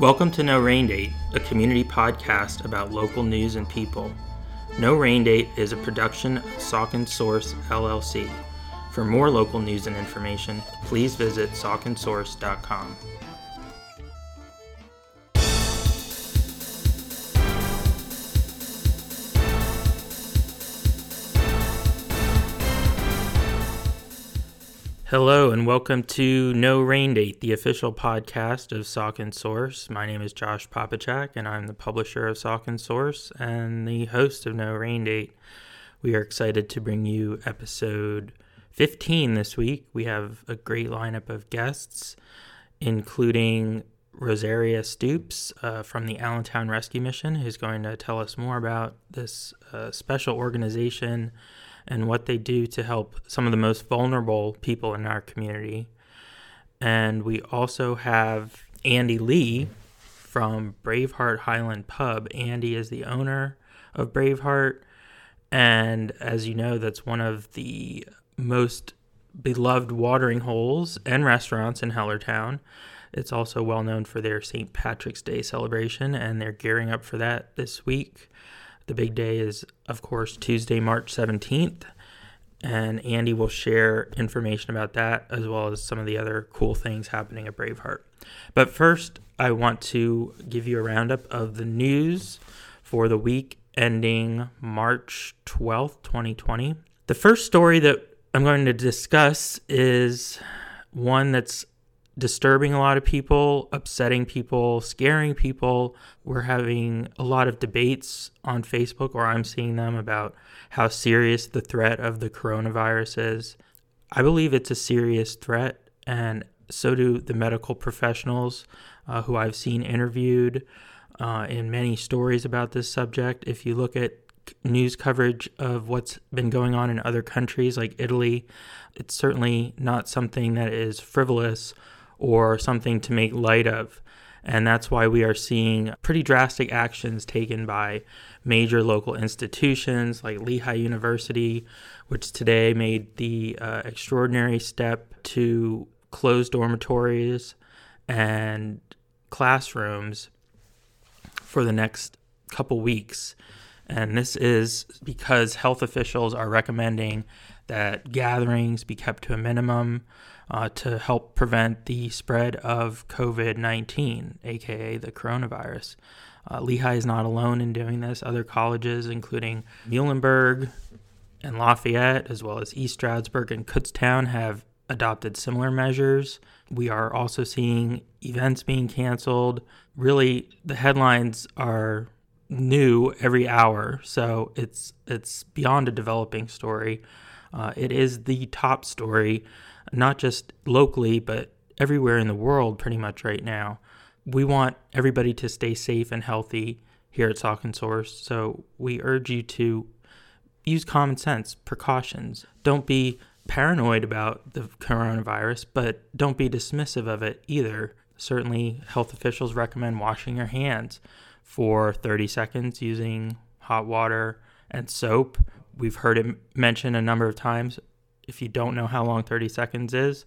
Welcome to No Rain Date, a community podcast about local news and people. No Rain Date is a production of Saucon Source LLC. For more local news and information, please visit sauconsource.com. Hello and welcome to No Rain Date, the official podcast of Saucon Source. My name is Josh Popichak and I'm the publisher of Saucon Source and the host of No Rain Date. We are excited to bring you episode 15 this week. We have a great lineup of guests, including Rosaria Stoops uh, from the Allentown Rescue Mission, who's going to tell us more about this uh, special organization and what they do to help some of the most vulnerable people in our community. And we also have Andy Lee from Braveheart Highland Pub. Andy is the owner of Braveheart. And as you know, that's one of the most beloved watering holes and restaurants in Hellertown. It's also well known for their St. Patrick's Day celebration, and they're gearing up for that this week. The big day is, of course, Tuesday, March 17th. And Andy will share information about that as well as some of the other cool things happening at Braveheart. But first, I want to give you a roundup of the news for the week ending March 12th, 2020. The first story that I'm going to discuss is one that's disturbing a lot of people, upsetting people, scaring people. We're having a lot of debates on Facebook, or I'm seeing them about how serious the threat of the coronavirus is. I believe it's a serious threat, and so do the medical professionals uh, who I've seen interviewed uh, in many stories about this subject. If you look at news coverage of what's been going on in other countries like Italy, it's certainly not something that is frivolous or something to make light of. And that's why we are seeing pretty drastic actions taken by major local institutions like Lehigh University, which today made the uh, extraordinary step to close dormitories and classrooms for the next couple weeks. And this is because health officials are recommending that gatherings be kept to a minimum uh, to help prevent the spread of COVID 19, aka the coronavirus. Uh, Lehigh is not alone in doing this. Other colleges, including Muhlenberg and Lafayette, as well as East Stroudsburg and Kutztown, have adopted similar measures. We are also seeing events being canceled. Really, the headlines are new every hour, so it's it's beyond a developing story. Uh, it is the top story not just locally, but everywhere in the world pretty much right now. We want everybody to stay safe and healthy here at Saucon Source, so we urge you to use common sense, precautions. Don't be paranoid about the coronavirus, but don't be dismissive of it either. Certainly, health officials recommend washing your hands for 30 seconds using hot water and soap. We've heard it mentioned a number of times if you don't know how long 30 seconds is,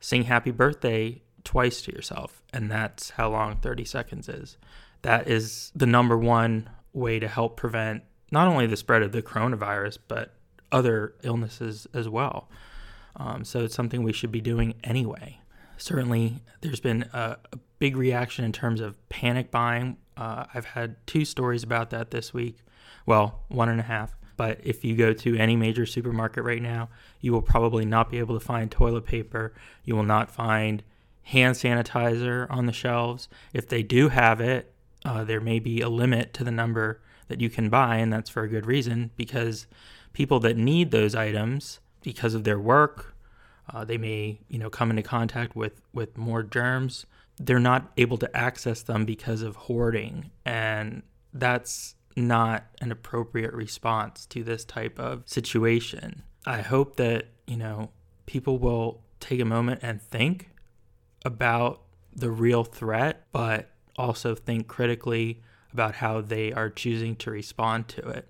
sing happy birthday twice to yourself. And that's how long 30 seconds is. That is the number one way to help prevent not only the spread of the coronavirus, but other illnesses as well. Um, so it's something we should be doing anyway. Certainly, there's been a, a big reaction in terms of panic buying. Uh, I've had two stories about that this week. Well, one and a half. But if you go to any major supermarket right now, you will probably not be able to find toilet paper. You will not find hand sanitizer on the shelves. If they do have it, uh, there may be a limit to the number that you can buy, and that's for a good reason because people that need those items because of their work, uh, they may you know come into contact with with more germs. They're not able to access them because of hoarding, and that's not an appropriate response to this type of situation. I hope that, you know, people will take a moment and think about the real threat, but also think critically about how they are choosing to respond to it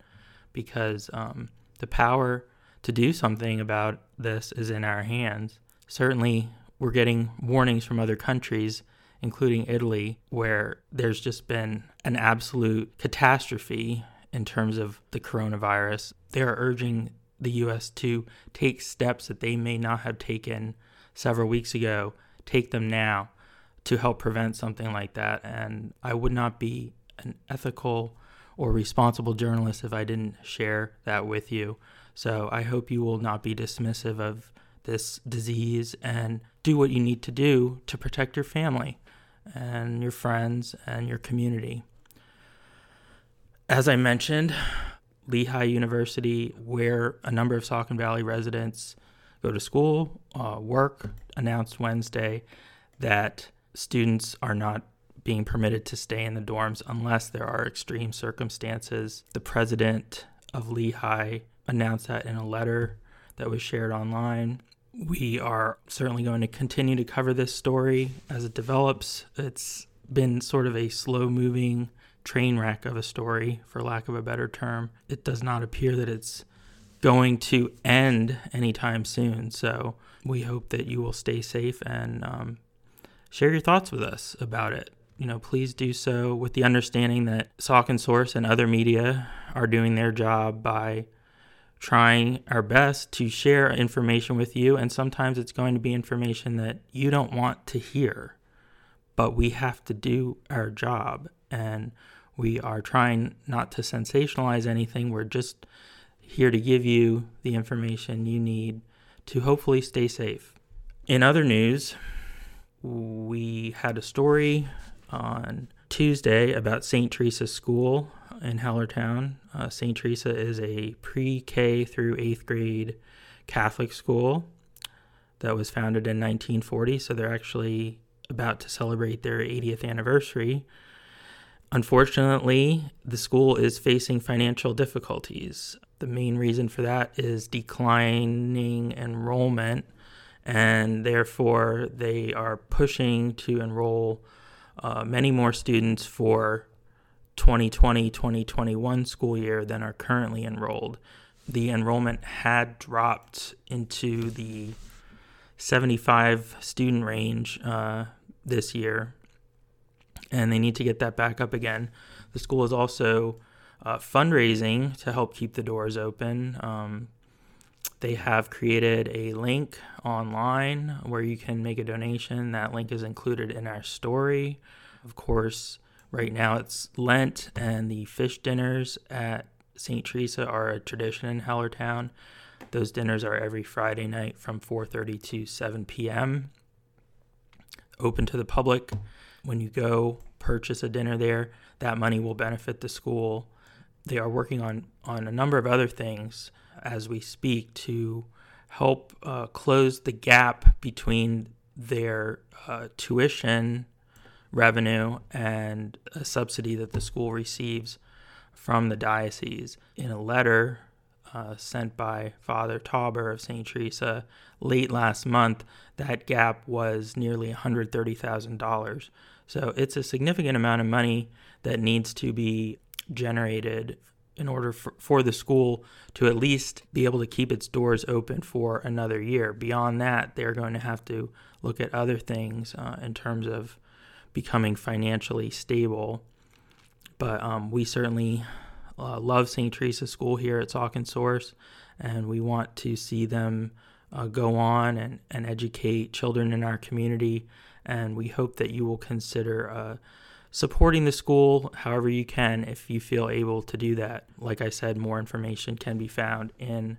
because um, the power to do something about this is in our hands. Certainly, we're getting warnings from other countries including Italy, where there's just been an absolute catastrophe in terms of the coronavirus. They are urging the U.S. to take steps that they may not have taken several weeks ago, take them now to help prevent something like that. And I would not be an ethical or responsible journalist if I didn't share that with you. So I hope you will not be dismissive of this disease and do what you need to do to protect your family and your friends and your community. As I mentioned, Lehigh University, where a number of Saucon Valley residents go to school, uh, work, announced Wednesday that students are not being permitted to stay in the dorms unless there are extreme circumstances. The president of Lehigh announced that in a letter that was shared online. We are certainly going to continue to cover this story as it develops. It's been sort of a slow moving train wreck of a story, for lack of a better term. It does not appear that it's going to end anytime soon. So we hope that you will stay safe and um, share your thoughts with us about it. You know, please do so with the understanding that Saucon Source and other media are doing their job by trying our best to share information with you, and sometimes it's going to be information that you don't want to hear. But we have to do our job, and we are trying not to sensationalize anything. We're just here to give you the information you need to hopefully stay safe. In other news, we had a story on Tuesday about St. Theresa School in Hellertown. Uh, St. Theresa is a pre K through eighth grade Catholic school that was founded in 1940. So they're actually about to celebrate their 80th anniversary. Unfortunately, the school is facing financial difficulties. The main reason for that is declining enrollment, and therefore they are pushing to enroll uh, many more students for 2020 2021 school year than are currently enrolled. The enrollment had dropped into the 75 student range uh, this year, and they need to get that back up again. The school is also uh, fundraising to help keep the doors open. Um, they have created a link online where you can make a donation. That link is included in our story. Of course, Right now it's Lent, and the fish dinners at St. Theresa are a tradition in Hellertown. Those dinners are every Friday night from 4:30 to 7 p.m. Open to the public. When you go purchase a dinner there, that money will benefit the school. They are working on on a number of other things as we speak to help uh, close the gap between their uh, tuition revenue and a subsidy that the school receives from the diocese. In a letter uh, sent by Father Tauber of St. Teresa late last month, that gap was nearly $130,000. So it's a significant amount of money that needs to be generated in order for, for the school to at least be able to keep its doors open for another year. Beyond that, they're going to have to look at other things uh, in terms of becoming financially stable. But um, we certainly uh, love St. Theresa School here at Saucon Source, and we want to see them uh, go on and, and educate children in our community. And we hope that you will consider uh, supporting the school however you can if you feel able to do that. Like I said, more information can be found in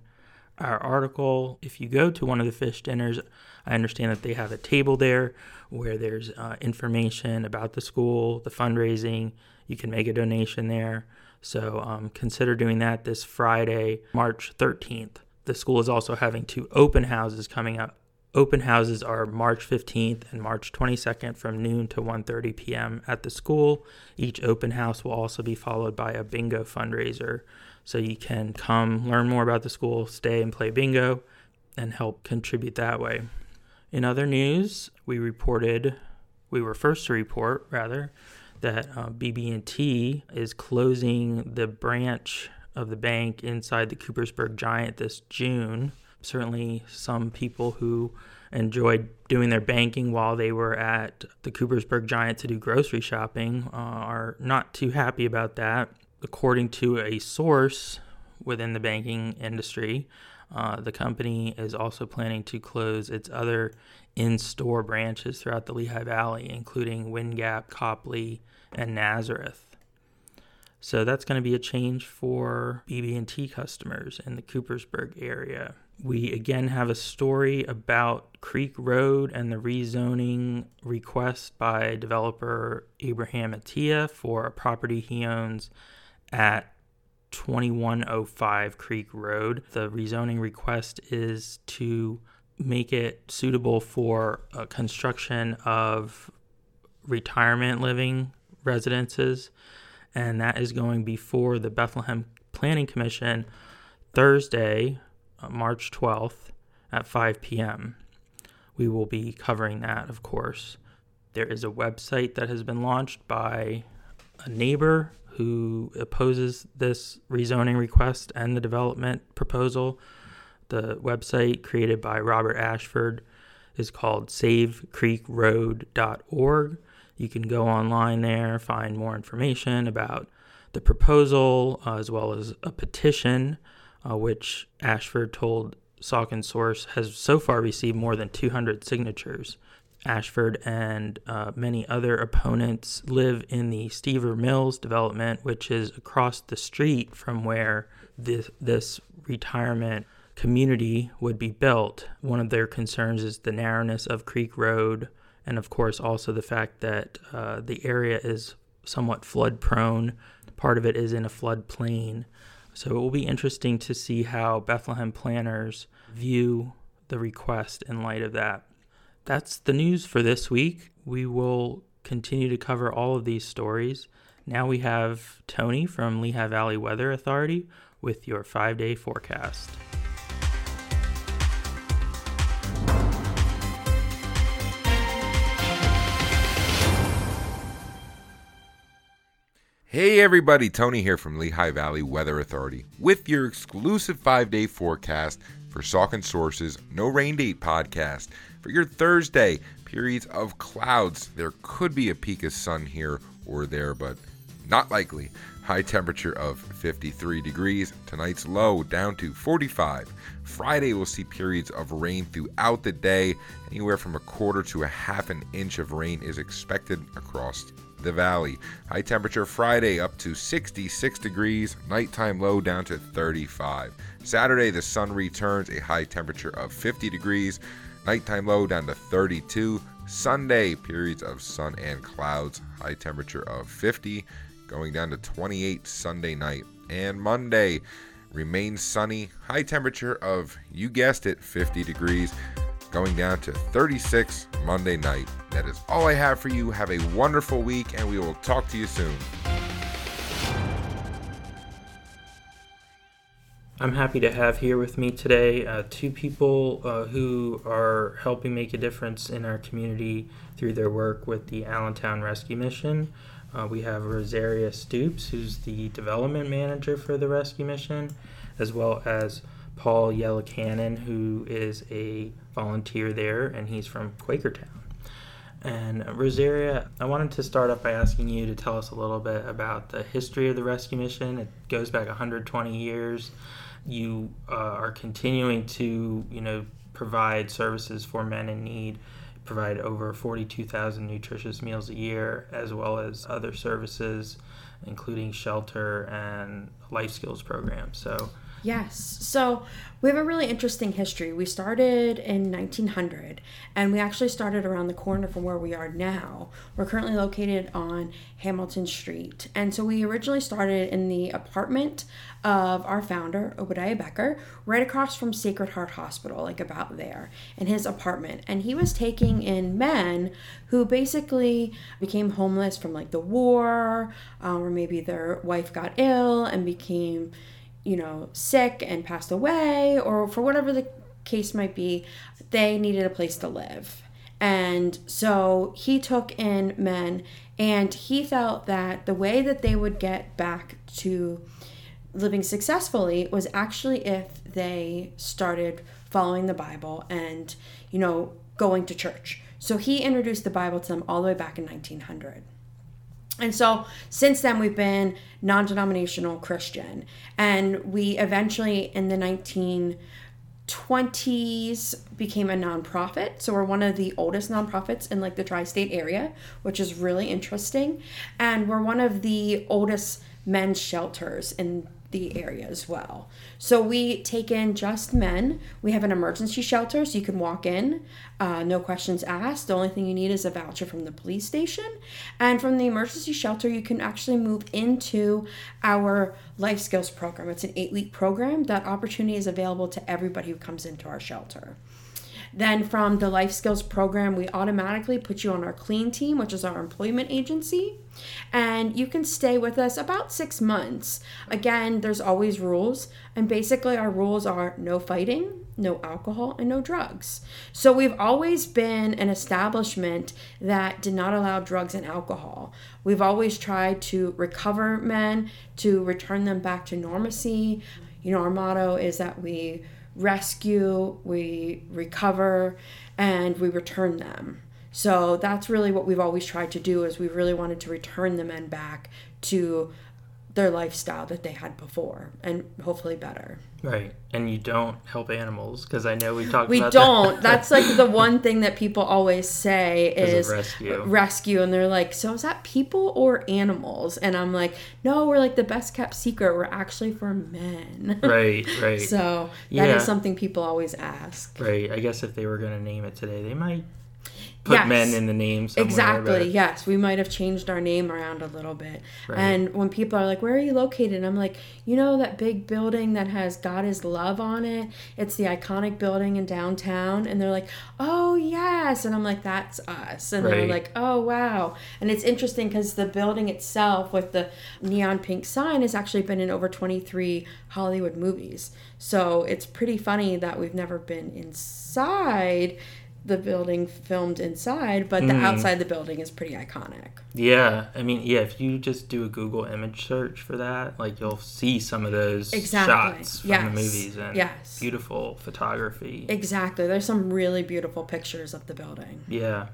our article. If you go to one of the fish dinners, I understand that they have a table there where there's uh, information about the school, the fundraising. You can make a donation there. So um, consider doing that this Friday, March 13th. The school is also having two open houses coming up. Open houses are March 15th and March 22nd from noon to 1:30 p.m. at the school. Each open house will also be followed by a bingo fundraiser so you can come learn more about the school, stay and play bingo, and help contribute that way. In other news, we reported, we were first to report rather, that uh, BB&T is closing the branch of the bank inside the Coopersburg Giant this June. Certainly, some people who enjoyed doing their banking while they were at the Coopersburg Giant to do grocery shopping uh, are not too happy about that. According to a source within the banking industry, uh, the company is also planning to close its other in-store branches throughout the Lehigh Valley, including Wind Gap, Copley, and Nazareth. So that's going to be a change for BB&T customers in the Coopersburg area. We again have a story about Creek Road and the rezoning request by developer Abraham Attia for a property he owns at 2105 Creek Road. The rezoning request is to make it suitable for construction of retirement living residences, and that is going before the Bethlehem Planning Commission Thursday, uh, March 12th at 5 p.m. We will be covering that, of course. There is a website that has been launched by a neighbor who opposes this rezoning request and the development proposal. The website created by Robert Ashford is called savecreekroad.org. You can go online there, find more information about the proposal, uh, as well as a petition, uh, which Ashford told Saucon Source has so far received more than 200 signatures. Ashford and uh, many other opponents live in the Stever Mills development, which is across the street from where this, this retirement community would be built. One of their concerns is the narrowness of Creek Road, and of course, also the fact that uh, the area is somewhat flood prone. Part of it is in a floodplain. So it will be interesting to see how Bethlehem planners view the request in light of that that's the news for this week. We will continue to cover all of these stories. Now we have Tony from Lehigh Valley Weather Authority with your five day forecast. Hey everybody, Tony here from Lehigh Valley Weather Authority with your exclusive five day forecast for Saucon Source's No Rain Date podcast. For your Thursday, periods of clouds. There could be a peak of sun here or there, but not likely. High temperature of 53 degrees. Tonight's low down to 45. Friday we'll see periods of rain throughout the day. Anywhere from a quarter to a half an inch of rain is expected across the valley. High temperature Friday up to 66 degrees, nighttime low down to 35. Saturday, the sun returns, a high temperature of 50 degrees. Nighttime low down to 32. Sunday, periods of sun and clouds. High temperature of 50, going down to 28 Sunday night. And Monday remains sunny. High temperature of, you guessed it, 50 degrees, going down to 36 Monday night. That is all I have for you. Have a wonderful week, and we will talk to you soon. I'm happy to have here with me today uh, two people uh, who are helping make a difference in our community through their work with the Allentown Rescue Mission. Uh, we have Rosaria Stoops, who's the development manager for the rescue mission, as well as Paul Yellowcannon, who is a volunteer there, and he's from Quakertown. And uh, Rosaria, I wanted to start off by asking you to tell us a little bit about the history of the rescue mission. It goes back 120 years you uh, are continuing to, you know, provide services for men in need, provide over 42,000 nutritious meals a year, as well as other services, including shelter and life skills programs. So, Yes. So we have a really interesting history. We started in 1900 and we actually started around the corner from where we are now. We're currently located on Hamilton Street. And so we originally started in the apartment of our founder, Obadiah Becker, right across from Sacred Heart Hospital, like about there, in his apartment. And he was taking in men who basically became homeless from like the war, um, or maybe their wife got ill and became you know, sick and passed away, or for whatever the case might be, they needed a place to live. And so he took in men, and he felt that the way that they would get back to living successfully was actually if they started following the Bible and, you know, going to church. So he introduced the Bible to them all the way back in 1900. And so since then, we've been non denominational Christian. And we eventually, in the 1920s, became a nonprofit. So we're one of the oldest nonprofits in like the tri state area, which is really interesting. And we're one of the oldest men's shelters in the area as well. So we take in just men. We have an emergency shelter, so you can walk in, uh, no questions asked. The only thing you need is a voucher from the police station. And from the emergency shelter, you can actually move into our life skills program. It's an eight week program. That opportunity is available to everybody who comes into our shelter. Then from the life skills program, we automatically put you on our clean team, which is our employment agency. And you can stay with us about six months. Again, there's always rules. And basically, our rules are no fighting, no alcohol, and no drugs. So we've always been an establishment that did not allow drugs and alcohol. We've always tried to recover men, to return them back to normacy. You know, our motto is that we rescue, we recover, and we return them. So that's really what we've always tried to do is we really wanted to return the men back to their lifestyle that they had before and hopefully better. Right. And you don't help animals because I know we talked about we about don't. that. That's like the one thing that people always say is rescue. rescue and they're like, "So is that people or animals?" And I'm like, "No, we're like the best kept secret. We're actually for men." right, right. So that is Yeah. something people always ask. right. I guess if they were going to name it today, they might put Yes. men in the name somewhere. Exactly. but- Yes, we might have changed our name around a little bit. Right. And when people are like, "Where are you located?" I'm like, "You know that big building that has God is love on it? It's the iconic building in downtown." And they're like, "Oh, yes." And I'm like, "That's us." And they're like, "Oh, wow." And it's interesting cuz the building itself with the neon pink sign has actually been in over 23 Hollywood movies. So, it's pretty funny that we've never been inside the building filmed inside, but the Mm. outside the building is pretty iconic. Yeah, I mean, yeah. If you just do a Google image search for that, like you'll see some of those Exactly. shots from Yes. the movies and Yes. beautiful photography. Exactly. There's some really beautiful pictures of the building. yeah,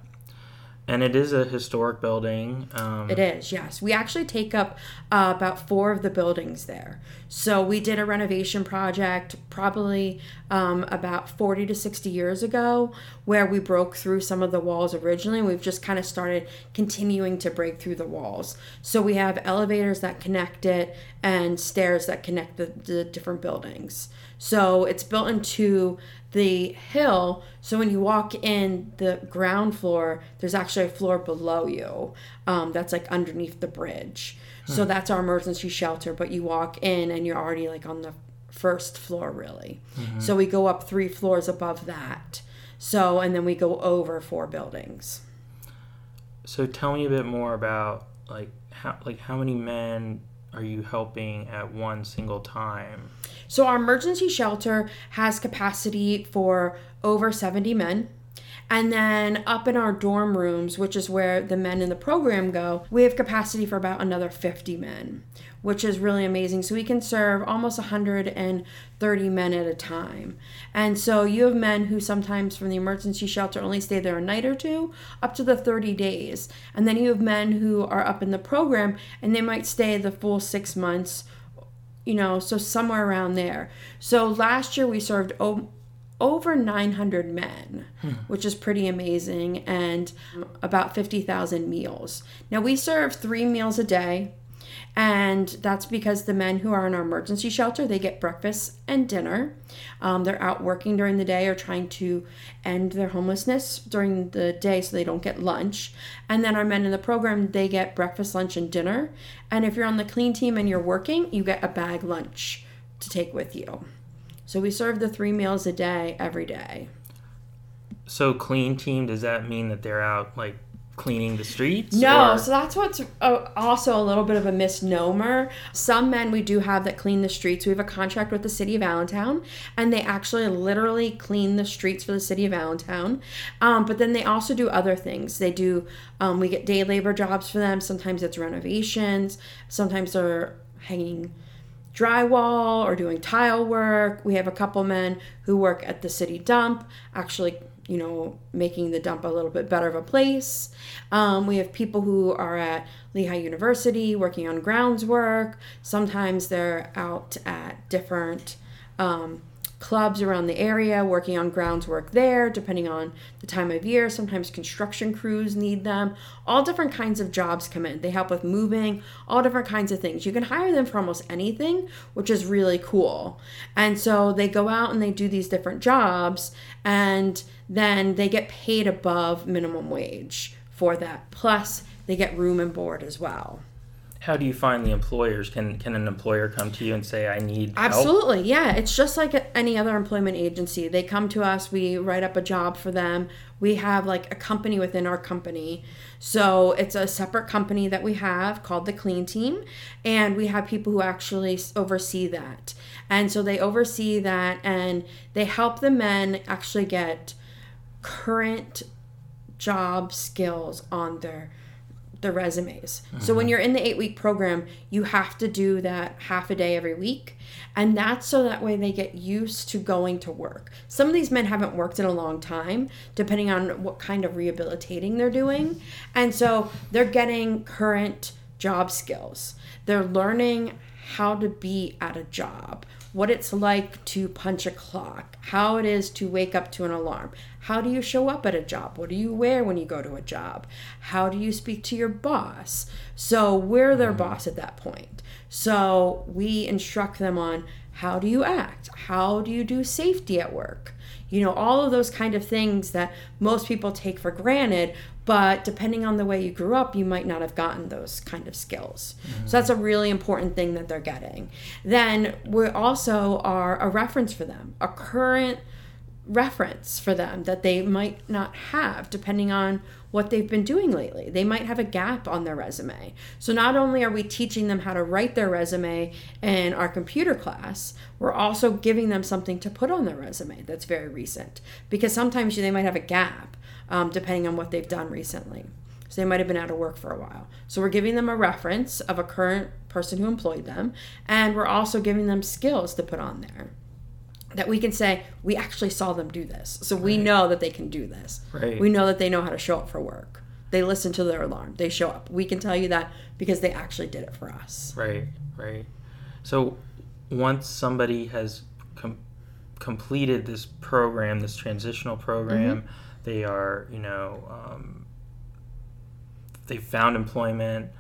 and it is a historic building. Um, It is, yes. We actually take up uh, about four of the buildings there. So we did a renovation project probably um, about 40 to 60 years ago where we broke through some of the walls originally. We've just kind of started continuing to break through the walls. So we have elevators that connect it and stairs that connect the, the different buildings. So it's built into the hill. So when you walk in the ground floor, there's actually a floor below you um, that's like underneath the bridge. So that's our emergency shelter. But you walk in and you're already like on the first floor, really. So we go up three floors above that. So, and then we go over four buildings. So tell me a bit more about like how like how many men are you helping at one single time? So our emergency shelter has capacity for over 70 men. And then up in our dorm rooms, which is where the men in the program go, we have capacity for about another 50 men, which is really amazing. So we can serve almost 130 men at a time. And so you have men who sometimes from the emergency shelter only stay there a night or two, up to the 30 days. And then you have men who are up in the program and they might stay the full six months you know, so somewhere around there. So last year we served o- over 900 men, hmm. which is pretty amazing, and about 50,000 meals. Now we serve three meals a day. And that's because the men who are in our emergency shelter, they get breakfast and dinner. Um, they're out working during the day or trying to end their homelessness during the day so they don't get lunch. And then our men in the program, they get breakfast, lunch, and dinner. And if you're on the clean team and you're working, you get a bag lunch to take with you. So we serve the three meals a day every day. So clean team does that mean that they're out like cleaning the streets? No, or- so that's what's uh, also a little bit of a misnomer. Some men we do have that clean the streets. We have a contract with the city of Allentown, and they actually literally clean the streets for the city of Allentown. Um, but then they also do other things. They do, um, we get day labor jobs for them. Sometimes it's renovations, sometimes they're hanging drywall or doing tile work. We have a couple men who work at the city dump, actually, you know, making the dump a little bit better of a place. Um, we have people who are at Lehigh University working on grounds work. Sometimes they're out at different um, clubs around the area working on grounds work there, depending on the time of year. Sometimes construction crews need them. All different kinds of jobs come in. They help with moving, all different kinds of things. You can hire them for almost anything, which is really cool. And so they go out and they do these different jobs, and then they get paid above minimum wage for that. Plus, they get room and board as well how do you find the employers? Can can an employer come to you and say, "I need absolutely"? Help? Yeah, it's just like any other employment agency. They come to us, we write up a job for them. We have like a company within our company, so it's a separate company that we have called the Clean Team, and we have people who actually oversee that. And so they oversee that, and they help the men actually get current job skills on their the resumes. Mm-hmm. So when mm-hmm. you're in the eight week program, you have to do that half a day every week. And that's so that way they get used to going to work. Some of these men haven't worked in a long time, depending on what kind of rehabilitating they're doing. And so they're getting current job skills. They're learning how to be at a job, what it's like to punch a clock, how it is to wake up to an alarm. How do you show up at a job? What do you wear when you go to a job? How do you speak to your boss? So we're their mm-hmm. boss at that point. So we instruct them on how do you act? How do you do safety at work? You know, all of those kind of things that most people take for granted, but depending on the way you grew up you might not have gotten those kind of skills mm-hmm. so that's a really important thing that they're getting then we also are a reference for them a current reference for them that they might not have depending on what they've been doing lately. They might have a gap on their resume. So not only are we teaching them how to write their resume in our computer class, we're also giving them something to put on their resume that's very recent because sometimes they might have a gap um, depending on what they've done recently. So they might have been out of work for a while. So we're giving them a reference of a current person who employed them, and we're also giving them skills to put on there that we can say we actually saw them do this. So we right. know that they can do this. Right. We know that they know how to show up for work. They listen to their alarm. They show up. We can tell you that because they actually did it for us. Right. Right. So once somebody has com- completed this program, this transitional program, mm-hmm they are, you know, um, they found employment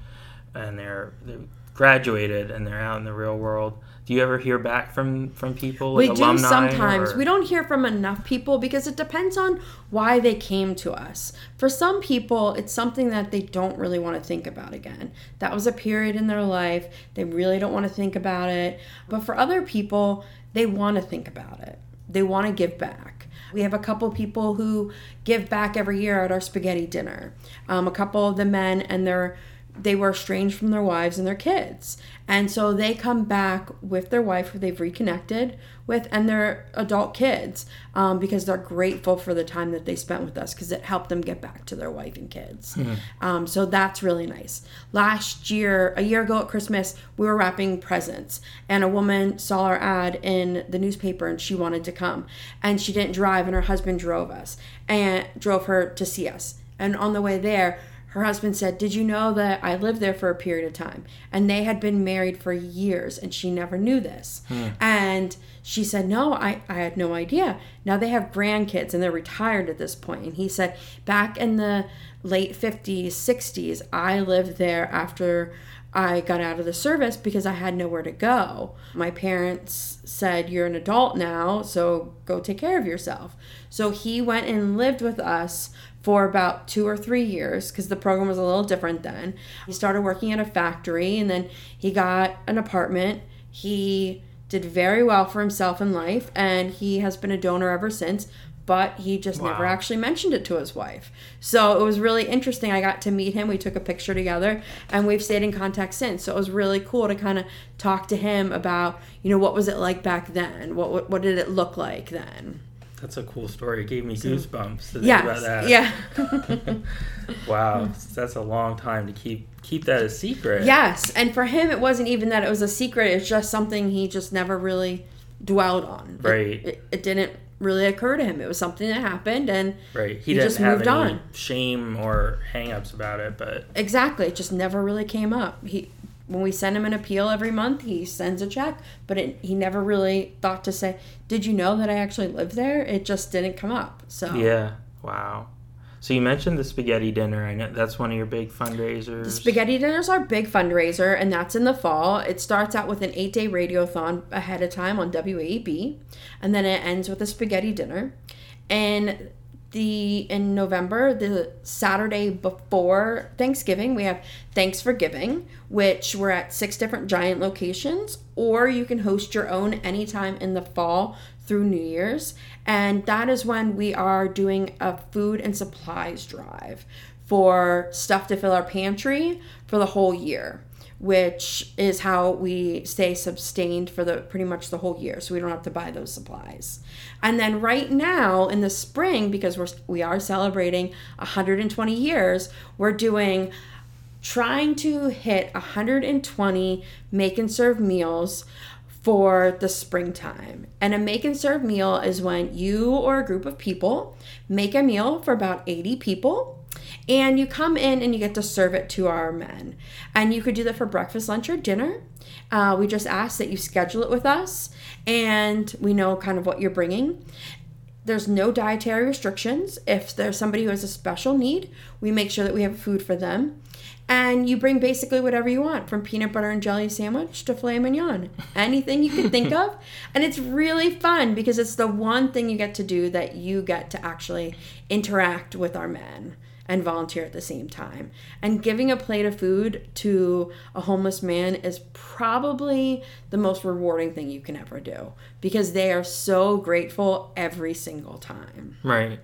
and they're they graduated and they're out in the real world. Do you ever hear back from from people? Like we do sometimes. Or? We don't hear from enough people because it depends on why they came to us. For some people, it's something that they don't really want to think about again. That was a period in their life. They really don't want to think about it. But for other people, they want to think about it. They want to give back. We have a couple people who give back every year at our spaghetti dinner. Um, a couple of the men and their they were estranged from their wives and their kids. And so they come back with their wife who they've reconnected with and their adult kids um, because they're grateful for the time that they spent with us because it helped them get back to their wife and kids. Mm-hmm. Um, so that's really nice. Last year, a year ago at Christmas, we were wrapping presents and a woman saw our ad in the newspaper and she wanted to come. And she didn't drive and her husband drove us and drove her to see us. And on the way there, her husband said, Did you know that I lived there for a period of time? And they had been married for years and she never knew this. Hmm. And she said, No, I, I had no idea. Now they have grandkids and they're retired at this point. And he said, Back in the late 50s, 60s, I lived there after I got out of the service because I had nowhere to go. My parents said, You're an adult now, so go take care of yourself. So he went and lived with us for about two or three years because the program was a little different then. He started working at a factory and then he got an apartment. He did very well for himself in life and he has been a donor ever since but he just wow. never actually mentioned it to his wife. So it was really interesting. I got to meet him. We took a picture together and we've stayed in contact since. So it was really cool to kind of talk to him about, you know, what was it like back then? What what, what did it look like then? That's a cool story. It gave me goosebumps to think Yes, about that. yeah. Wow, that's a long time to keep keep that a secret. Yes, and for him, it wasn't even that it was a secret. It's just something he just never really dwelled on. Right. It, it, didn't really occur to him. It was something that happened, and Right. He, He just moved on. shame or hangups about it, but exactly, it just never really came up. He, when we send him an appeal every month, he sends a check, but it, he never really thought to say, "Did you know that I actually live there?" It just didn't come up. So yeah. Wow. So you mentioned the spaghetti dinner. I know that's one of your big fundraisers. The spaghetti dinner's our big fundraiser, and that's in the fall. It starts out with an eight day radiothon ahead of time on WAEB, and then it ends with a spaghetti dinner. And the in November, the Saturday before Thanksgiving, we have Thanks for Giving, which we're at six different giant locations, or you can host your own anytime in the fall through New Year's. And that is when we are doing a food and supplies drive for stuff to fill our pantry for the whole year which is how we stay sustained for the pretty much the whole year so we don't have to buy those supplies and then right now in the spring because we're we are celebrating 120 years we're doing trying to hit 120 make and serve meals for the springtime. And a make and serve meal is when you or a group of people make a meal for about 80 people and you come in and you get to serve it to our men. And you could do that for breakfast, lunch, or dinner. Uh, we just ask that you schedule it with us and we know kind of what you're bringing. There's no dietary restrictions. If there's somebody who has a special need, we make sure that we have food for them. And you bring basically whatever you want, from peanut butter and jelly sandwich to filet mignon, anything you can think of. And it's really fun because it's the one thing you get to do that you get to actually interact with our men and volunteer at the same time. And giving a plate of food to a homeless man is probably the most rewarding thing you can ever do because they are so grateful every single time. Right.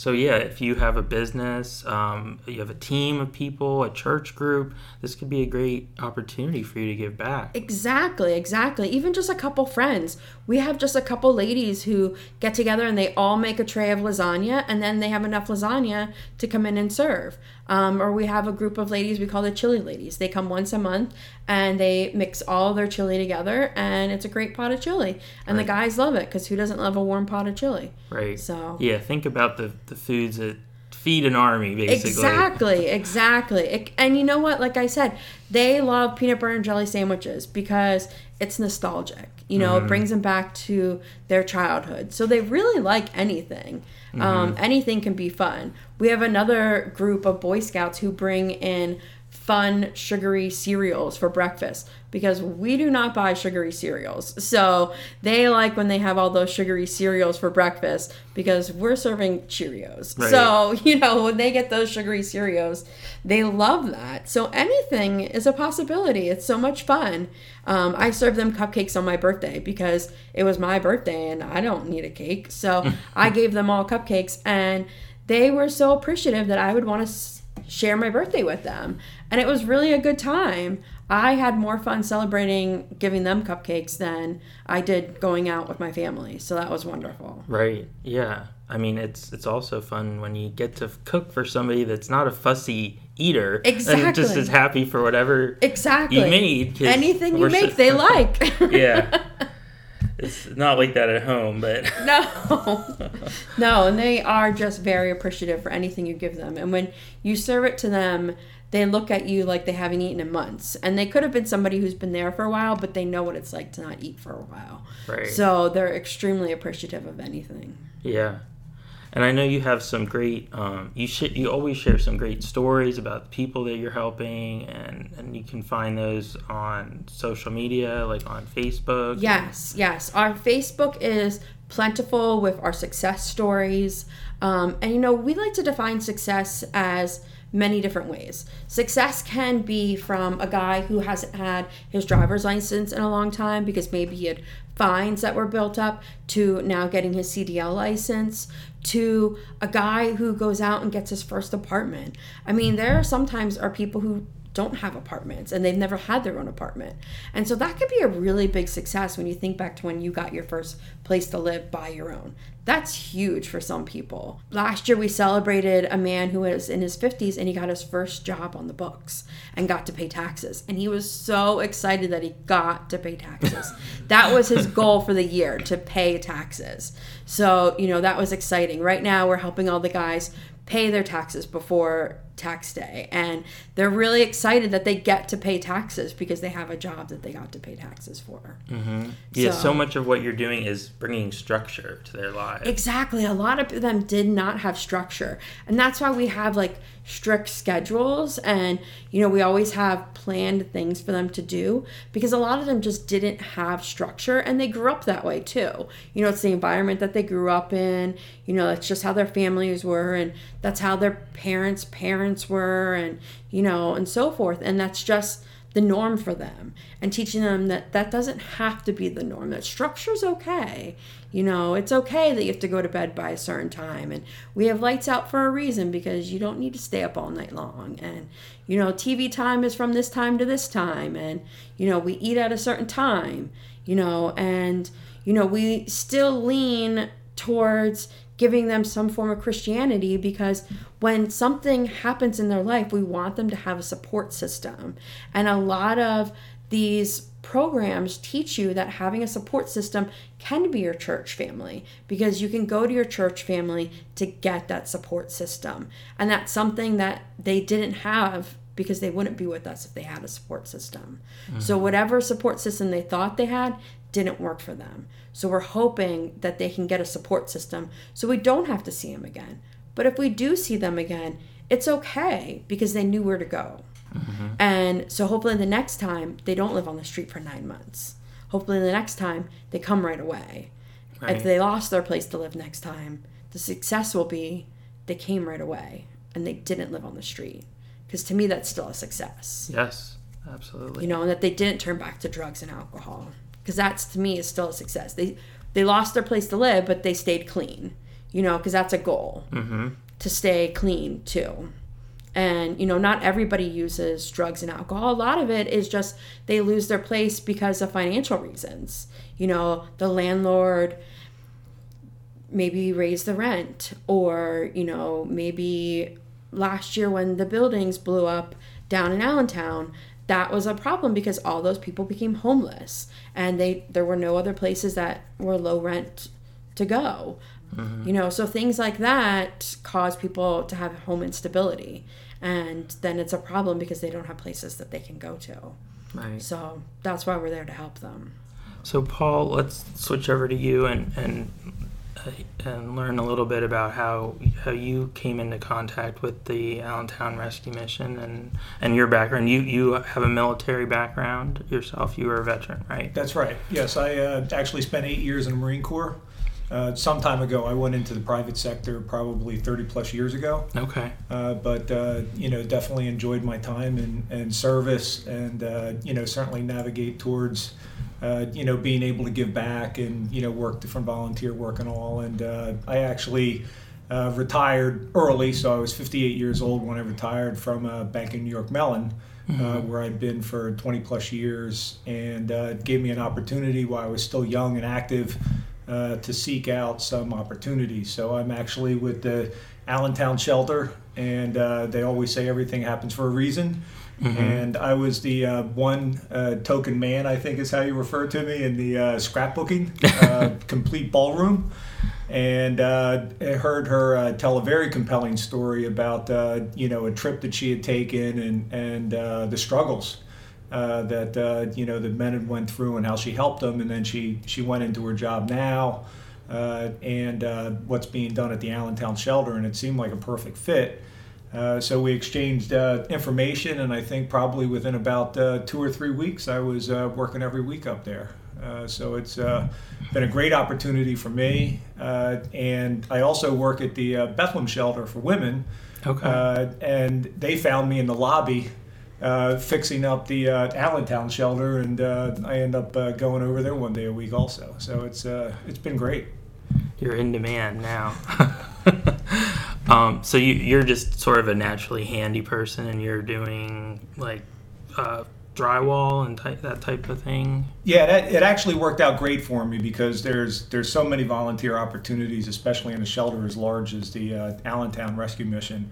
So yeah, if you have a business, um, you have a team of people, a church group, this could be a great opportunity for you to give back. Exactly, exactly. Even just a couple friends. We have just a couple ladies who get together and they all make a tray of lasagna and then they have enough lasagna to come in and serve. Um, or we have a group of ladies we call the chili ladies. They come once a month and they mix all their chili together and it's a great pot of chili. And the guys love it because who doesn't love a warm pot of chili? Right. So Yeah, think about the the foods that feed an army, basically. Exactly, exactly. It- and you know what? Like I said, they love peanut butter and jelly sandwiches because it's nostalgic. You know, it brings them back to their childhood. So they really like anything. Um, anything can be fun. We have another group of Boy Scouts who bring in fun sugary cereals for breakfast because we do not buy sugary cereals. So they like when they have all those sugary cereals for breakfast because we're serving Cheerios. Right. So, you know, when they get those sugary cereals, they love that. So anything is a possibility. It's so much fun. Um, I served them cupcakes on my birthday because it was my birthday and I don't need a cake. So I gave them all cupcakes and they were so appreciative that I would want to share my birthday with them. And it was really a good time. I had more fun celebrating giving them cupcakes than I did going out with my family. So that was wonderful. Right. Yeah. I mean, it's it's also fun when you get to cook for somebody that's not a fussy eater Exactly. and just is happy for whatever Exactly. you made. Anything you make, they like. yeah. It's not like that at home, but No. no, and they are just very appreciative for anything you give them. And when you serve it to them, they look at you like they haven't eaten in months. And they could have been somebody who's been there for a while, but they know what it's like to not eat for a while. right. So they're extremely appreciative of anything. Yeah, and I know you have some great. Um, you sh- you always share some great stories about the people that you're helping, and and you can find those on social media, like on Facebook. Yes, yes. Our Facebook is plentiful with our success stories. Um, and you know, we like to define success as many different ways. Success can be from a guy who hasn't had his driver's license in a long time because maybe he had fines that were built up to now getting his CDL license to a guy who goes out and gets his first apartment. I mean, there are sometimes are people who don't have apartments and they've never had their own apartment. And so that could be a really big success when you think back to when you got your first place to live by your own. That's huge for some people. Last year we celebrated a man who was in his 50s and he got his first job on the books and got to pay taxes. And he was so excited that he got to pay taxes. that was his goal for the year to pay taxes. So, you know, that was exciting. Right now we're helping all the guys pay their taxes before tax day. And they're really excited that they get to pay taxes because they have a job that they got to pay taxes for. Mm-hmm. yeah so, so, much of what you're doing is bringing structure to their lives. Exactly. A lot of them did not have structure. And that's why we have like strict schedules and you know we always have planned things for them to do because a lot of them just didn't have structure and they grew up that way too. You know it's the environment that they grew up in. You know it's just how their families were and that's how their parents parents parents were and you know and so forth. And that's just the norm for them. And teaching them that that doesn't have to be the norm that structure's okay. You know it's okay that you have to go to bed by a certain time. And we have lights out for a reason because you don't need to stay up all night long. And you know tv time is from this time to this time. And you know we eat at a certain time you know. And you know we still lean towards giving them some form of Christianity because when something happens in their life, we want them to have a support system. And a lot of these programs teach you that having a support system can be your church family because you can go to your church family to get that support system. And that's something that they didn't have because they wouldn't be with us if they had a support system. Mm-hmm. So, whatever support system they thought they had didn't work for them. So we're hoping that they can get a support system so we don't have to see them again. But if we do see them again, it's okay because they knew where to go. Mm-hmm. And so hopefully the next time they don't live on the street for nine months. Hopefully the next time they come right away. Right. If they lost their place to live next time, the success will be they came right away and they didn't live on the street. Because to me, that's still a success. Yes, absolutely. You know, and that they didn't turn back to drugs and alcohol because that's to me is still a success. They they lost their place to live, but they stayed clean. You know, because that's a goal mm-hmm. to stay clean too. And you know, not everybody uses drugs and alcohol. A lot of it is just they lose their place because of financial reasons. You know, the landlord maybe raised the rent, or you know, maybe last year when the buildings blew up down in Allentown, that was a problem because all those people became homeless and they there were no other places that were low rent to go. Mm-hmm. you know so things like that cause people to have home instability and then it's a problem because they don't have places that they can go to. Right. So that's why we're there to help them. So paul let's switch over to you and and and learn a little bit about how how you came into contact with the Allentown Rescue Mission and and your background. You you have a military background yourself. You were a veteran, right? That's right. Yes, I uh, actually spent eight years in the Marine Corps. Uh, some time ago, I went into the private sector, probably 30 plus years ago. Okay. Uh, but uh, you know, definitely enjoyed my time and in service, and uh, you know, certainly navigate towards uh, you know, being able to give back and you know work different volunteer work and all. And uh, I actually uh, retired early, so I was 58 years old when I retired from a bank in New York Mellon. Uh, mm-hmm. where I'd been for 20 plus years, and uh, it gave me an opportunity while I was still young and active to seek out some opportunities. So I'm actually with the Allentown Shelter, and they always say everything happens for a reason. Mm-hmm. And I was the uh, one uh, token man, I think is how you refer to me, in the uh, scrapbooking, uh, complete ballroom. And uh, I heard her uh, tell a very compelling story about, you know, a trip that she had taken and, and the struggles that, you know, the men had went through and how she helped them. And then she, she went into her job now and what's being done at the Allentown shelter. And it seemed like a perfect fit. Uh, so we exchanged uh, information, and I think probably within about uh, two or three weeks, I was uh, working every week up there. Uh, so it's been a great opportunity for me. and I also work at the Bethlehem Shelter for Women. Okay. and they found me in the lobby fixing up the Allentown shelter, and I end up going over there one day a week also. So it's it's been great. You're in demand now. Um, so you, you're just sort of a naturally handy person, and you're doing like uh, drywall and type, that type of thing. Yeah, that, it actually worked out great for me because there's there's so many volunteer opportunities, especially in a shelter as large as the uh, Allentown Rescue Mission.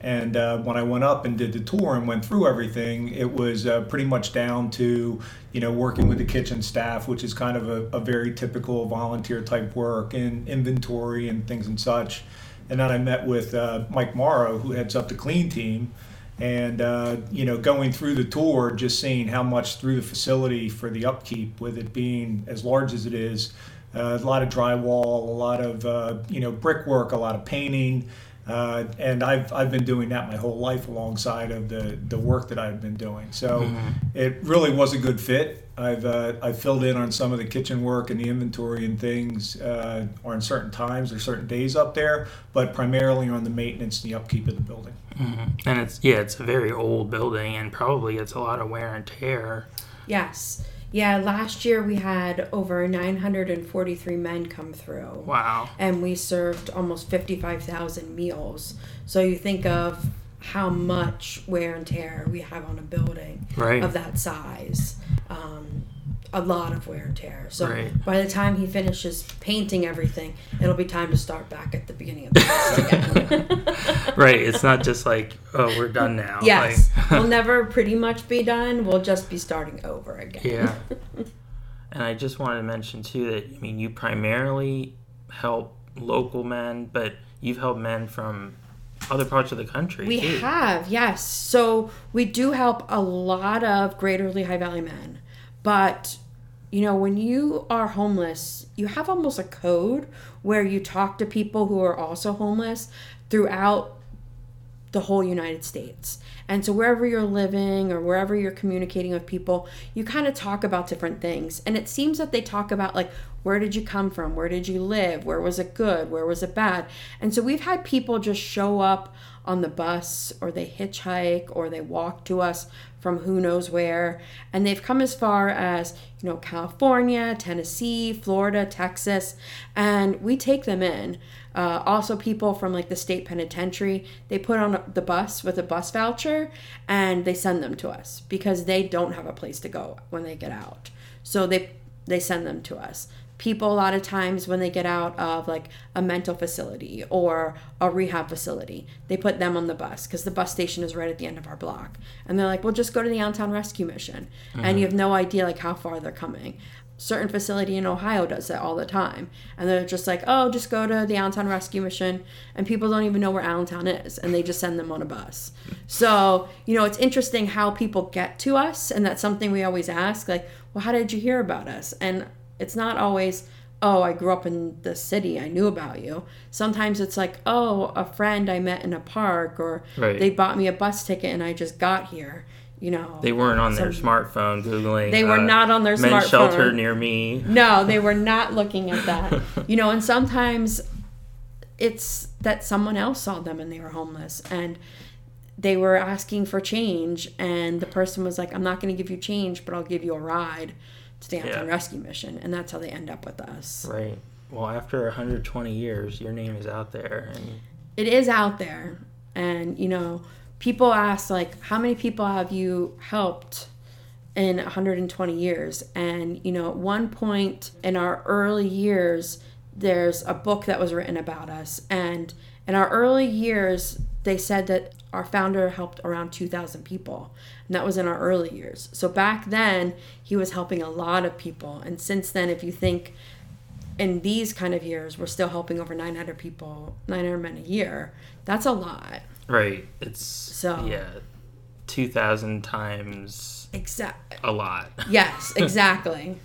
And uh, when I went up and did the tour and went through everything, it was uh, pretty much down to, you know, working with the kitchen staff, which is kind of a, a, very typical volunteer type work and inventory and things and such. And then I met with uh, Mike Morrow, who heads up the clean team. And, uh, you know, going through the tour, just seeing how much through the facility for the upkeep, with it being as large as it is, uh, a lot of drywall, a lot of, uh, you know, brickwork, a lot of painting. Uh, and I've, I've been doing that my whole life alongside of the, the work that I've been doing. So mm-hmm. it really was a good fit. I've, uh, I've filled in on some of the kitchen work and the inventory and things uh, on certain times or certain days up there, but primarily on the maintenance and the upkeep of the building. Mm-hmm. And it's, yeah, it's a very old building and probably it's a lot of wear and tear. Yes. Yeah, last year we had over 943 men come through. Wow. And we served almost 55,000 meals. So you think of how much wear and tear we have on a building right. of that size. Um, a lot of wear and tear. So right. by the time he finishes painting everything, it'll be time to start back at the beginning of the right. It's not just like, oh, we're done now. Yes. Like, we'll never pretty much be done. We'll just be starting over again. Yeah. and I just wanted to mention too that I mean you primarily help local men, but you've helped men from other parts of the country. We too. have, yes. So we do help a lot of Greater Lehigh Valley men, but you know, when you are homeless, you have almost a code where you talk to people who are also homeless throughout the whole United States. And so wherever you're living or wherever you're communicating with people, you kind of talk about different things. And it seems that they talk about like where did you come from? Where did you live? Where was it good? Where was it bad? And so we've had people just show up on the bus or they hitchhike or they walk to us from who knows where. And they've come as far as, you know, California, Tennessee, Florida, Texas, and we take them in. Uh, also, people from like the state penitentiary, they put on the bus with a bus voucher and they send them to us because they don't have a place to go when they get out. So they they send them to us people a lot of times when they get out of like a mental facility or a rehab facility they put them on the bus because the bus station is right at the end of our block. And they're like well just go to the allentown rescue mission. Mm-hmm. and you have no idea like how far they're coming. Certain facility in ohio does that all the time. And they're just like oh just go to the allentown rescue mission. And people don't even know where allentown is and they just send them on a bus. So you know it's interesting how people get to us and that's something we always ask like well how did you hear about us? And it's not always, oh, I grew up in the city, I knew about you. Sometimes it's like, oh, a friend I met in a park, or right. they bought me a bus ticket and I just got here. You know, they weren't on their smartphone googling. They were uh, not on their smartphone. shelter near me. No, they were not looking at that. you know, and sometimes it's that someone else saw them and they were homeless and they were asking for change and the person was like i'm not going to give you change but i'll give you a ride Allentown yeah. Rescue Mission, and that's how they end up with us. Right. Well, after 120 years, your name is out there, and it is out there. And you know, people ask like, how many people have you helped? in 120 years. And, you know, at one point in our early years, there's a book that was written about us. And in our early years, they said that our founder helped around 2,000 people. And that was in our early years. So back then, he was helping a lot of people. And since then, if you think in these kind of years, we're still helping over 900 people, 900 men a year. That's a lot. Right. It's so yeah, 2,000 times exactly a lot. Yes, exactly.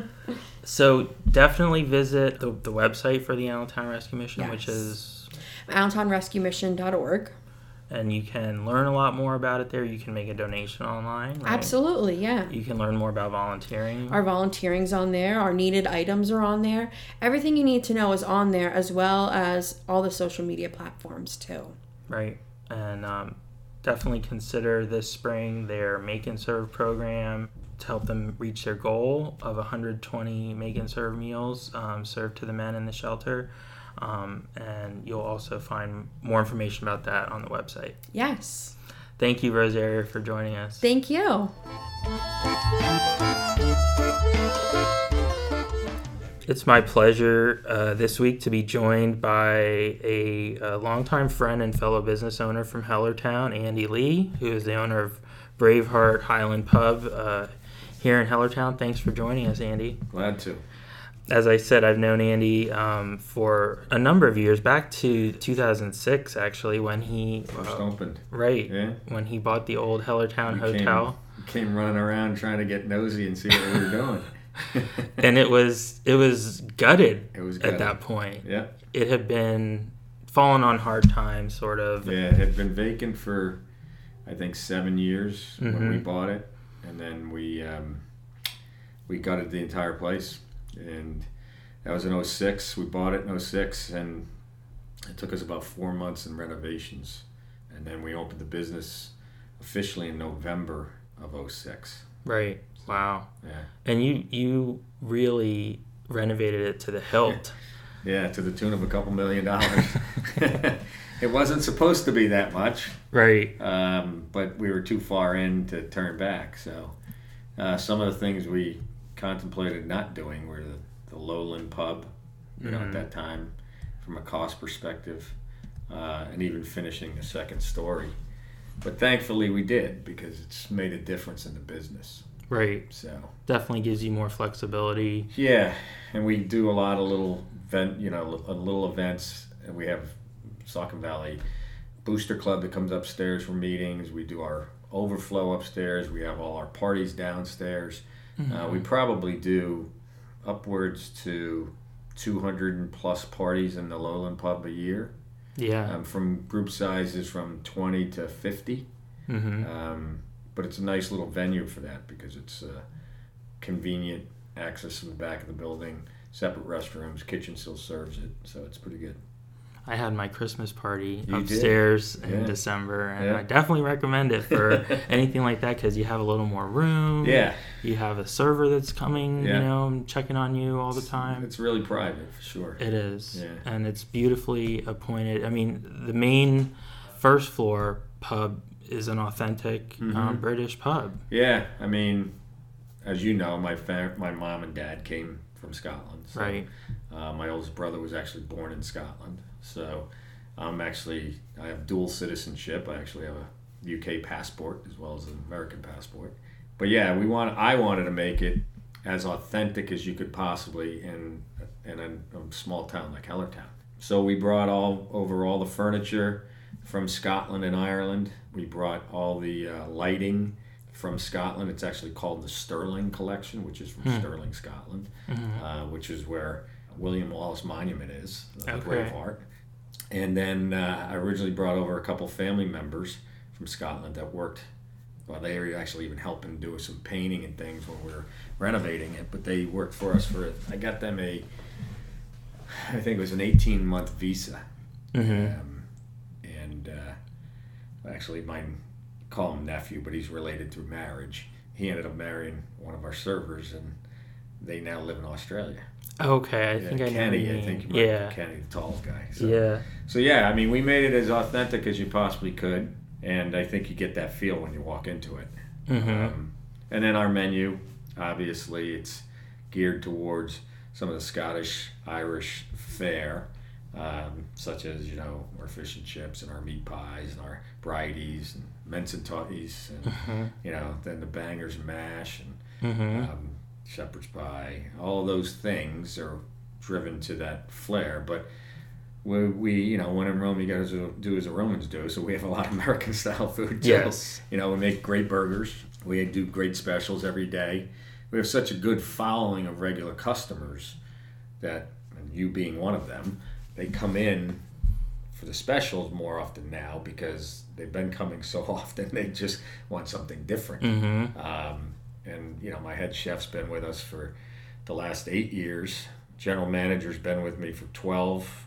so definitely visit the, the website for the Allentown Rescue Mission, yes. which is allentownrescuemission.org and you can learn a lot more about it there. You can make a donation online. Right? Absolutely, yeah. You can learn more about volunteering. Our volunteering's on there. Our needed items are on there. Everything you need to know is on there, as well as all the social media platforms too. Right, and um, definitely consider this spring their Make and Serve program to help them reach their goal of 120 Make and Serve meals um, served to the men in the shelter. Um, and you'll also find more information about that on the website. Yes. Thank you, Rosaria, for joining us. Thank you. It's my pleasure uh, this week to be joined by a, a longtime friend and fellow business owner from Hellertown, Andy Lee, who is the owner of Braveheart Highland Pub uh, here in Hellertown. Thanks for joining us, Andy. Glad to. As I said, I've known Andy um, for a number of years, back to 2006, actually, when he First uh, opened. right Yeah. when he bought the old Hellertown Hotel. Came, came running around trying to get nosy and see what we were doing. and it was it was gutted, It was at that point. yeah. It had been fallen on hard times, sort of. Yeah, it had been vacant for, I think, seven years when we Mhm. bought it, and then we um, we gutted the entire place, and that was in 06. We bought it in 06, and it took us about four months in renovations, and then we opened the business officially in November of 06. Right. Wow. Yeah. And you you really renovated it to the hilt. Yeah, to the tune of a couple million dollars. it wasn't supposed to be that much, right. um, but we were too far in to turn back. So, uh, some of the things we contemplated not doing were the, the Lowland Pub, you know, Mhm. at that time, from a cost perspective, uh, and even finishing the second story. But thankfully, we did because it's made a difference in the business. Right. So. Definitely gives you more flexibility. Yeah, and we do a lot of little event, you know, li- little events, and we have Saucon Valley Booster Club that comes upstairs for meetings. We do our overflow upstairs. We have all our parties downstairs. Uh, we probably do upwards to 200 plus parties in the Lowland Pub a year, Yeah. um, from group sizes from 20 to 50. hmm Um, but it's a nice little venue for that because it's uh, convenient access from the back of the building, separate restrooms, kitchen still serves it, so it's pretty good. I had my Christmas party You did? upstairs in Yeah. December, and Yeah. I definitely recommend it for anything like that because you have a little more room. Yeah, You have a server that's coming, you know, checking on you all the time. it's really private for sure. It is. Yeah. And it's beautifully appointed. I mean, the main first floor pub is an authentic um, Mhm. British pub. Yeah, I mean, as you know, my fa- my mom and dad came from Scotland. So, Right. Uh, my oldest brother was actually born in Scotland, so I'm actually I have dual citizenship. I actually have a UK passport as well as an American passport. But yeah, we want I wanted to make it as authentic as you could possibly in in a, a small town like Hellertown. So we brought all over all the furniture from Scotland and Ireland. We brought all the uh, lighting from Scotland. It's actually called the Stirling Collection, which is from Hmm. Stirling, Scotland, Mhm. uh, which is where William Wallace Monument is, the Okay. Braveheart. And then uh, I originally brought over a couple family members from Scotland that worked. Well, they were actually even helping do some painting and things when we were renovating it. But they worked for us for. I got them a. I think it was an 18 month visa. Mhm. Um, and uh, actually, my call him nephew, but he's related through marriage. He ended up marrying one of our servers, and they now live in Australia. Okay, I Yeah, think I know. Kenny, I think you might yeah. Kenny, the tall guy. So, Yeah. so yeah, I mean, we made it as authentic as you possibly could, and I think you get that feel when you walk into it. hmm Um, and then our menu, obviously, it's geared towards some of the Scottish Irish fare, um, such as you know our fish and chips and our meat pies and our bridies and mince and tatties and hmm you know then the bangers and mash and hmm um, shepherd's pie. All those things are driven to that flair, but. We, we, you know, when in Rome, you got to do as the Romans do. So we have a lot of American style food too. Yes. You know, we make great burgers. We do great specials every day. We have such a good following of regular customers that, and you being one of them, they come in for the specials more often now because they've been coming so often. They just want something different. hmm Um, and you know, my head chef's been with us for the last eight years. General manager's been with me for twelve.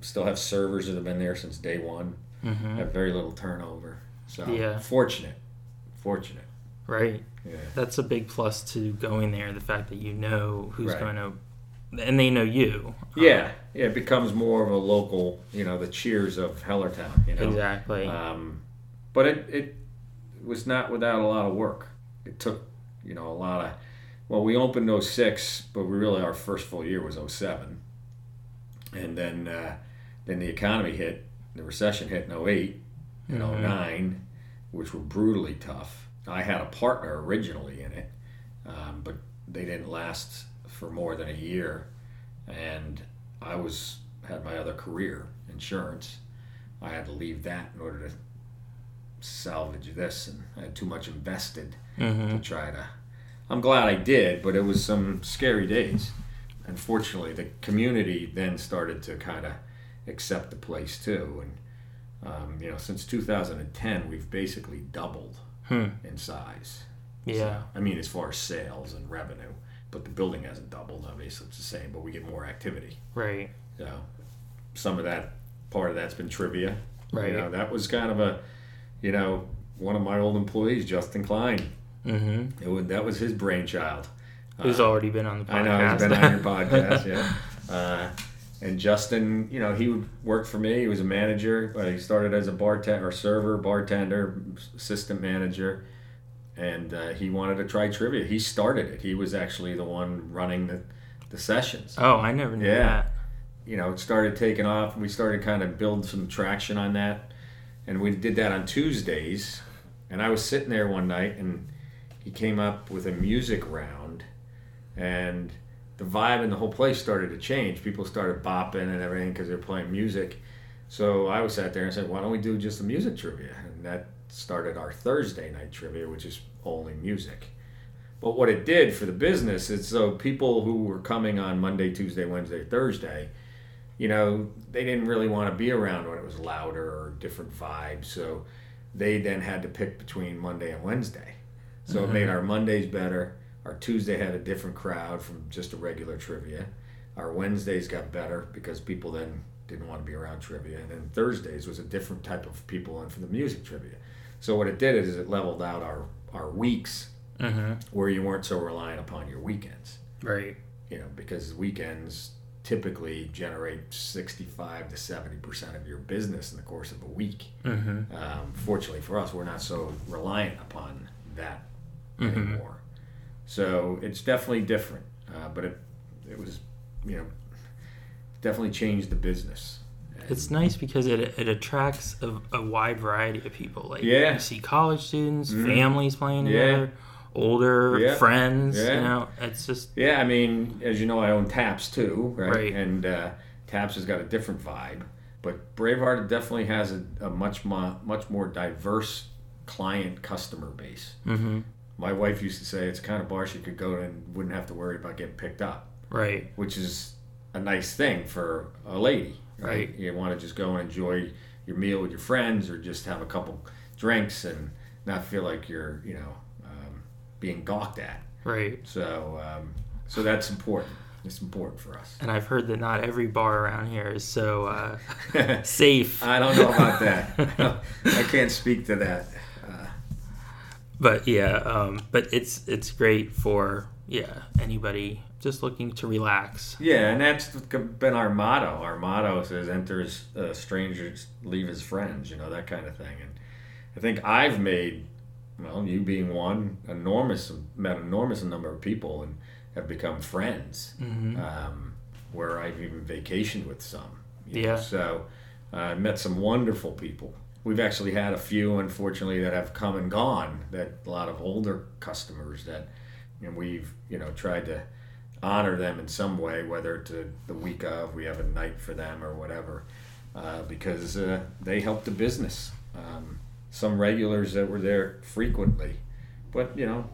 Still have servers that have been there since day one. hmm Have very little turnover. So Yeah. fortunate, fortunate. Right. Yeah. That's a big plus to going there. The fact that you know who's Right. going to and they know you. Yeah, yeah, it becomes more of a local, you know, the cheers of Hellertown, you know. Exactly. Um, but it, it was not without a lot of work. It took, you know, a lot of. Well, we opened 06, but we really our first full year was 07. and then uh, then the economy hit, the recession hit in 08 and Mhm. 09, which were brutally tough. I had a partner originally in it, um, but they didn't last for more than a year, and I was had my other career, insurance. I had to leave that in order to salvage this, and I had too much invested hmm to try to. I'm glad I did, but it was some scary days. Unfortunately, the community then started to kind of accept the place too, and um, you know, since 2010, we've basically doubled Hmm. in size. Yeah. I mean, as far as sales and revenue, but the building hasn't doubled. Obviously, it's the same, but we get more activity. Right. So some of that part of that's been trivia. Right. You know, that was kind of a, you know, one of my old employees, Justin Klein. Hmm It was, that was his brainchild. Who's Uh, already been on the podcast. I know he's been on your podcast, yeah. Uh, and Justin, you know, he would work for me. He was a manager. But he started as a bartender or server, bartender, assistant manager, and uh, he wanted to try trivia. He started it. He was actually the one running the, the sessions. Oh, I never knew Yeah. that. You know, it started taking off. We started kind of build some traction on that, and we did that on Tuesdays. And I was sitting there one night, and he came up with a music round, and the vibe in the whole place started to change. People started bopping and everything because they were playing music. So I was sat there and said, "Why don't we do just a music trivia?" And that started our Thursday night trivia, which is only music. But what it did for the business is so people who were coming on Monday, Tuesday, Wednesday, Thursday, you know, they didn't really want to be around when it was louder or different vibes. So they then had to pick between Monday and Wednesday. So it made our Mondays better. Our Tuesday had a different crowd from just a regular trivia. Our Wednesdays got better because people then didn't want to be around trivia. And then Thursdays was a different type of people in for the music trivia. So what it did is it leveled out our, our weeks hmm where you weren't so reliant upon your weekends. Right. You know, because weekends typically generate 65 to 70% of your business in the course of a week. hmm Um, fortunately for us, we're not so reliant upon that Mhm. anymore. So it's definitely different, uh, but it it was you know definitely changed the business. And- It's nice because it, it attracts a, a wide variety of people. Like Yeah. you see college students, Mhm. families playing Yeah. together, older Yeah. friends. You Yeah. know, it's just yeah, I mean, as you know, I own Taps too, right? Right. And uh, Taps has got a different vibe, but Braveheart definitely has a, a much more much more diverse client customer base. hmm My wife used to say it's the kind of bar she could go to and wouldn't have to worry about getting picked up. right. which is a nice thing for a lady, right? Right. You want to just go and enjoy your meal with your friends, or just have a couple drinks and not feel like you're, you know, um, being gawked at. Right. So, um, so that's important. It's important for us. And I've heard that not every bar around here is so uh, safe. I don't know about that. I can't speak to that. Uh, but yeah, um, but it's it's great for yeah anybody just looking to relax. yeah, and that's been our motto. Our motto says, "Enter as uh, strangers, leave as friends." You know that kind of thing. And I think I've made, well, you being one, enormous met enormous number of people and have become friends. hmm Um, where I've even vacationed with some. you know. Yeah. So I met some wonderful people. We've actually had a few, unfortunately, that have come and gone. That a lot of older customers that, and we've you know tried to honor them in some way, whether to the week of we have a night for them or whatever, uh, because uh, they help the business. Um, some regulars that were there frequently, but you know,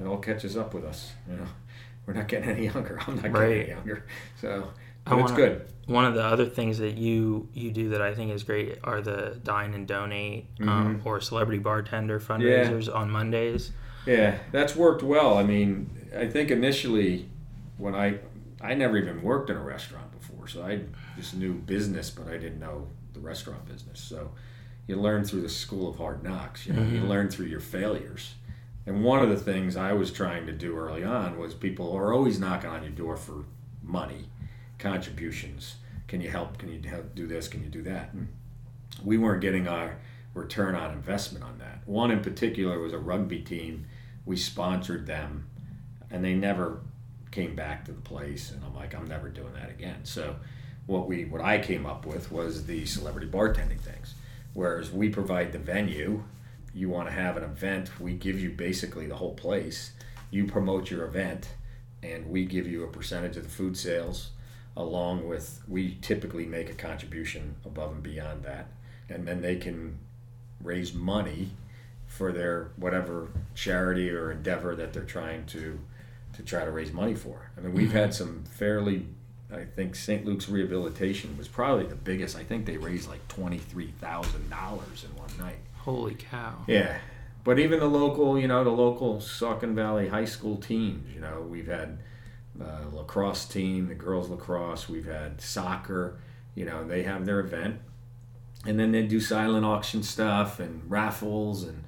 it all catches up with us. You know, we're not getting any younger. I'm not getting any younger, so It's wanna- good. One of the other things that you you do that I think is great are the dine and donate um, Mm-hmm. or celebrity bartender fundraisers on Mondays. Yeah, that's worked well. I mean, I think initially when I I never even worked in a restaurant before, so I just knew business, but I didn't know the restaurant business. So you learn through the school of hard knocks. You know, you learn through your failures. And one of the things I was trying to do early on was people are always knocking on your door for money, contributions. Can you help? Can you help do this? Can you do that? And we weren't getting our return on investment on that. One in particular was a rugby team. We sponsored them, and they never came back to the place. And I'm like, I'm never doing that again. So, what we what I came up with was the celebrity bartending things. Whereas we provide the venue, you want to have an event, we give you basically the whole place. You promote your event, and we give you a percentage of the food sales, along with we typically make a contribution above and beyond that, and then they can raise money for their whatever charity or endeavor that they're trying to to try to raise money for. I mean, we've had mm-hmm. some fairly I think St. Luke's rehabilitation was probably the biggest. I think they raised like twenty three thousand dollars in one night. Holy cow! Yeah, but even the local, you know, the local Saucon Valley high school teams. You know, we've had uh, lacrosse team, the girls lacrosse. We've had soccer. You know, they have their event, and then they do silent auction stuff and raffles and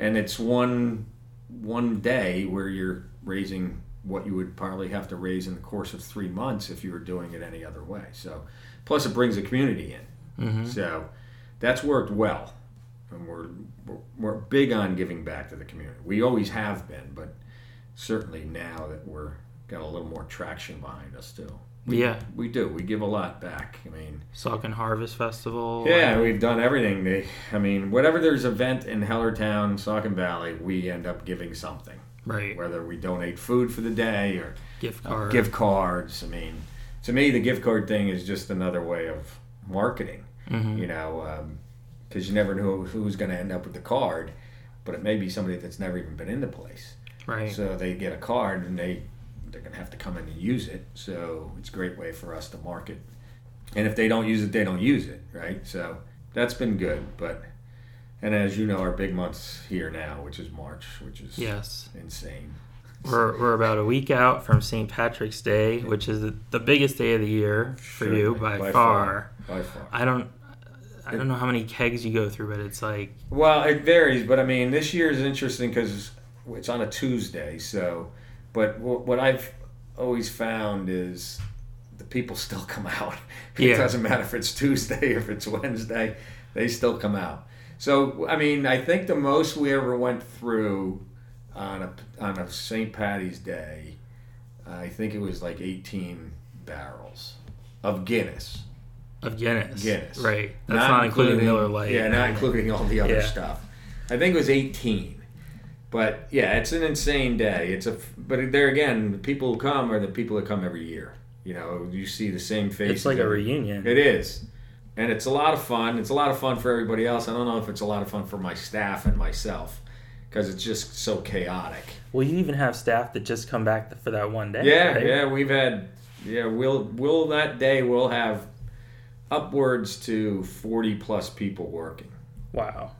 and it's one one day where you're raising what you would probably have to raise in the course of three months if you were doing it any other way. So, plus it brings the community in. Mm-hmm. So, that's worked well, and we're, we're we're big on giving back to the community. We always have been, but certainly now that we're got a little more traction behind us too. We, Yeah. we do. We give a lot back. I mean, Saucon Harvest Festival. yeah, and- we've done everything. They, I mean, whatever there's event in Hellertown, Saucon Valley, we end up giving something. right. Whether we donate food for the day or Gift uh, gift cards. I mean, to me, the gift card thing is just another way of marketing. Mhm. You know, because you never know who's going to end up with the card, but it may be somebody that's never even been in the place. Right. So they get a card and they they're going to have to come in and use it. So it's a great way for us to market. And if they don't use it, they don't use it, right? So that's been good. But and as you know, our big months here now, which is March, which is yes. insane. We're, we're about a week out from St. Patrick's Day, which is the, the biggest day of the year for you Certainly, by, far. By far. I don't I don't know how many kegs you go through, but it's like Well, it varies, but I mean, this year is interesting because it's on a Tuesday. So, but wh- what I've always found is the people still come out. It Yeah. doesn't matter if it's Tuesday, or if it's Wednesday, they still come out. So, I mean, I think the most we ever went through on a on a St. Patty's Day, I think it was like 18 barrels of Guinness. of Guinness. Guinness. Right. That's not, including, Miller Lite. Yeah, not including all the other Yeah. stuff. I think it was 18. But yeah, it's an insane day. It's a but there again, the people who come are the people that come every year. You know, you see the same faces. It's like a reunion. It is. And it's a lot of fun. It's a lot of fun for everybody else. I don't know if it's a lot of fun for my staff and myself because it's just so chaotic. Well, you even have staff that just come back for that one day. Yeah, right? yeah, we've had yeah, we'll we'll that day we'll have upwards to 40 plus people working. Wow.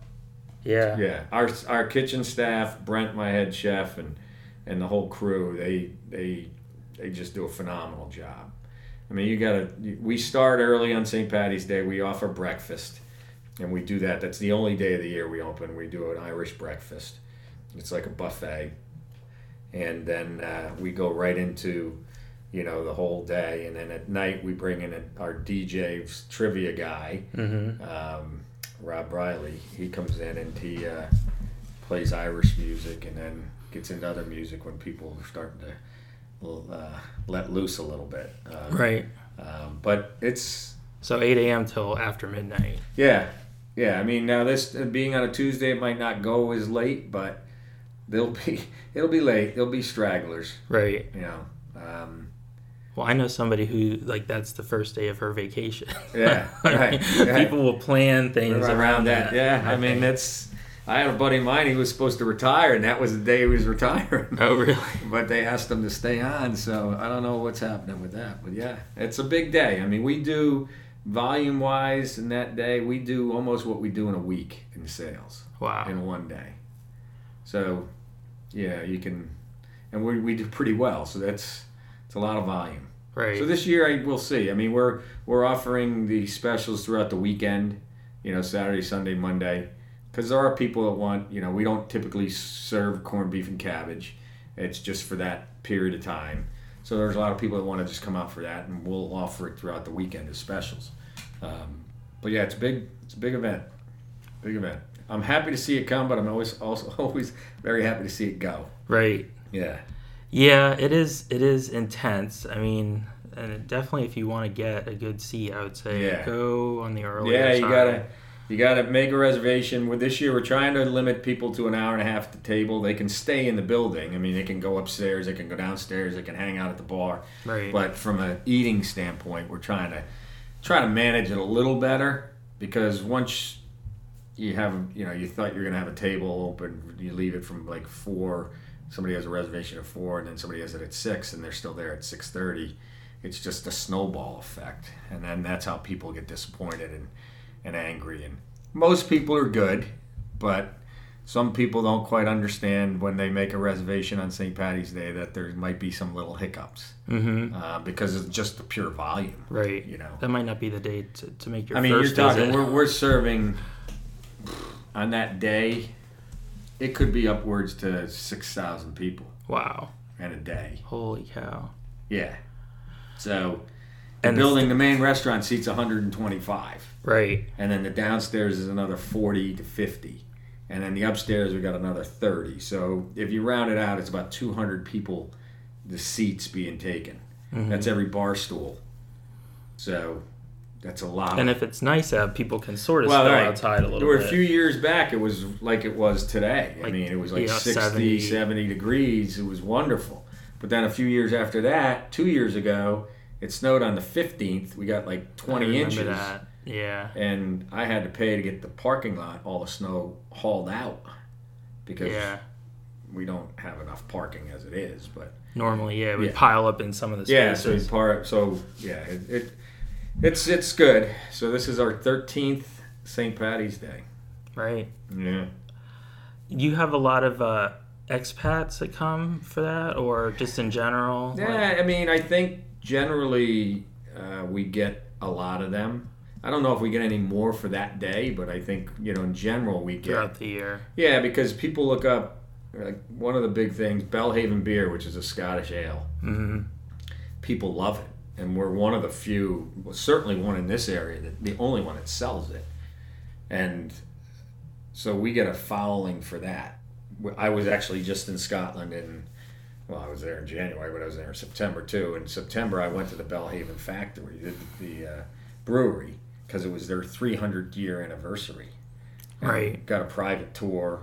Yeah. Yeah, our our kitchen staff, Brent, my head chef, and and the whole crew, they they they just do a phenomenal job. I mean, you gotta. We start early on St. Patty's Day. We offer breakfast, and we do that. That's the only day of the year we open. We do an Irish breakfast. It's like a buffet, and then uh, we go right into, you know, the whole day. And then at night we bring in a, our DJ trivia guy Mm-hmm. um, Rob Riley. He comes in and he uh, plays Irish music and then gets into other music when people are starting to uh, let loose a little bit. Um, Right. Um, but it's So 8 a.m. till after midnight. yeah, yeah. I mean, now this uh, being on a Tuesday, it might not go as late, but they'll be it'll be late. There'll be stragglers. Right. You know. Um, Well, I know somebody who like that's the first day of her vacation. Yeah, right, right. People will plan things around, that. Yeah, I mean that's. I had a buddy of mine. He was supposed to retire, and that was the day he was retiring. Oh, really? but they asked him to stay on, so I don't know what's happening with that. But yeah, it's a big day. I mean, we do volume wise in that day, we do almost what we do in a week in sales Wow. in one day. So yeah, you can, and we we do pretty well. So that's it's a lot of volume. Right. So this year, I will see. I mean, we're we're offering the specials throughout the weekend. You know, Saturday, Sunday, Monday, because there are people that want. You know, we don't typically serve corned beef and cabbage. It's just for that period of time. So there's a lot of people that want to just come out for that, and we'll offer it throughout the weekend as specials. Um, but yeah, it's big. It's a big event. Big event. I'm happy to see it come, but I'm always also always very happy to see it go. Right. Yeah. Yeah, it is. It is intense. I mean, and definitely, if you want to get a good seat, I would say Yeah. go on the earlier Yeah, you side. gotta you gotta make a reservation. With this year, we're trying to limit people to an hour and a half at the table. They can stay in the building. I mean, they can go upstairs, they can go downstairs, they can hang out at the bar. Right. But from an eating standpoint, we're trying to try to manage it a little better because once you have you know you thought you're gonna have a table open, you leave it from like four. Somebody has a reservation at four, and then somebody has it at six, and they're still there at six thirty. It's just a snowball effect, and then that's how people get disappointed and and angry. And most people are good, but some people don't quite understand when they make a reservation on St. Patty's Day that there might be some little hiccups Mm-hmm. uh, because it's just the pure volume. Right. You know. That might not be the day to, to make your I mean, you're first talking. We're, we're serving on that day. It could be upwards to six thousand people wow. in a day. Holy cow. Yeah. So the And building, the main restaurant seats 125, Right. and then the downstairs is another 40 to 50, and then the upstairs we got another 30. So if you round it out, it's about 200 people. The seats being taken. Mm-hmm. That's every bar stool. So that's a lot. And if it's nice out, people can sort of Well, right. outside a little There were bit. a few years back, it was like it was today. I mean, it was like yeah, 60, 70. 70 degrees. It was wonderful. But then a few years after that, two years ago, it snowed on the 15th. We got like 20 remember inches. That. Yeah. And I had to pay to get the parking lot, all the snow hauled out because Yeah. we don't have enough parking as it is. But Normally, yeah, we Yeah. pile up in some of the spaces. yeah, so part. So yeah, it, it it's it's good. So this is our 13th St. Patty's Day. right. Yeah. You have a lot of uh, expats that come for that, or just in general. like- Yeah, I mean, I think generally uh, we get a lot of them. I don't know if we get any more for that day, but I think you know in general we get throughout the year. yeah because people look up like one of the big things Belhaven beer, which is a Scottish ale. hmm People love it, and we're one of the few, well, certainly one in this area, that the only one that sells it, and so we get a following for that. I was actually just in Scotland in well, I was there in January, but I was there in September too. In September, I went to the Belhaven factory, the, the uh, brewery, because it was their 300 year anniversary. And Right. Got a private tour,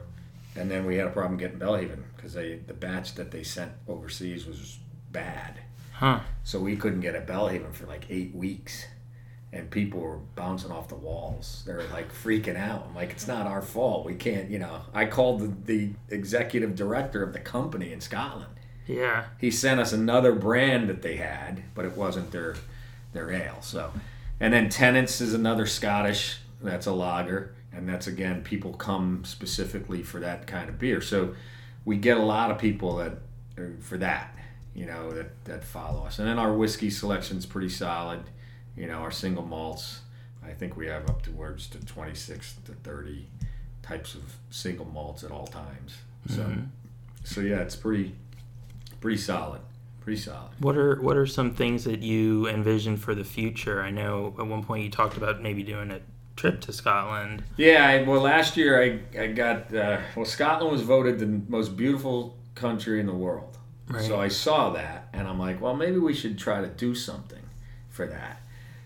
and then we had a problem getting Belhaven because they the batch that they sent overseas was bad, Huh. so we couldn't get a Belhaven for like eight weeks. And people were bouncing off the walls. They were like freaking out. I'm like, it's not our fault. We can't, you know. I called the, the executive director of the company in Scotland Yeah. he sent us another brand that they had, but it wasn't their their ale. So, and then Tennent's is another Scottish. That's a lager, and that's again people come specifically for that kind of beer. So, we get a lot of people that are for that, you know, that that follow us. And then our whiskey selection's pretty solid. You know, our single malts. I think we have up towards to twenty six to thirty types of single malts at all times. So, so yeah, it's pretty pretty solid. Pretty solid. What are what are some things that you envision for the future? I know at one point you talked about maybe doing a trip to Scotland. Yeah, I, well, last year I, I got, uh, well, Scotland was voted the most beautiful country in the world. Right. So I saw that and I'm like, well, maybe we should try to do something for that.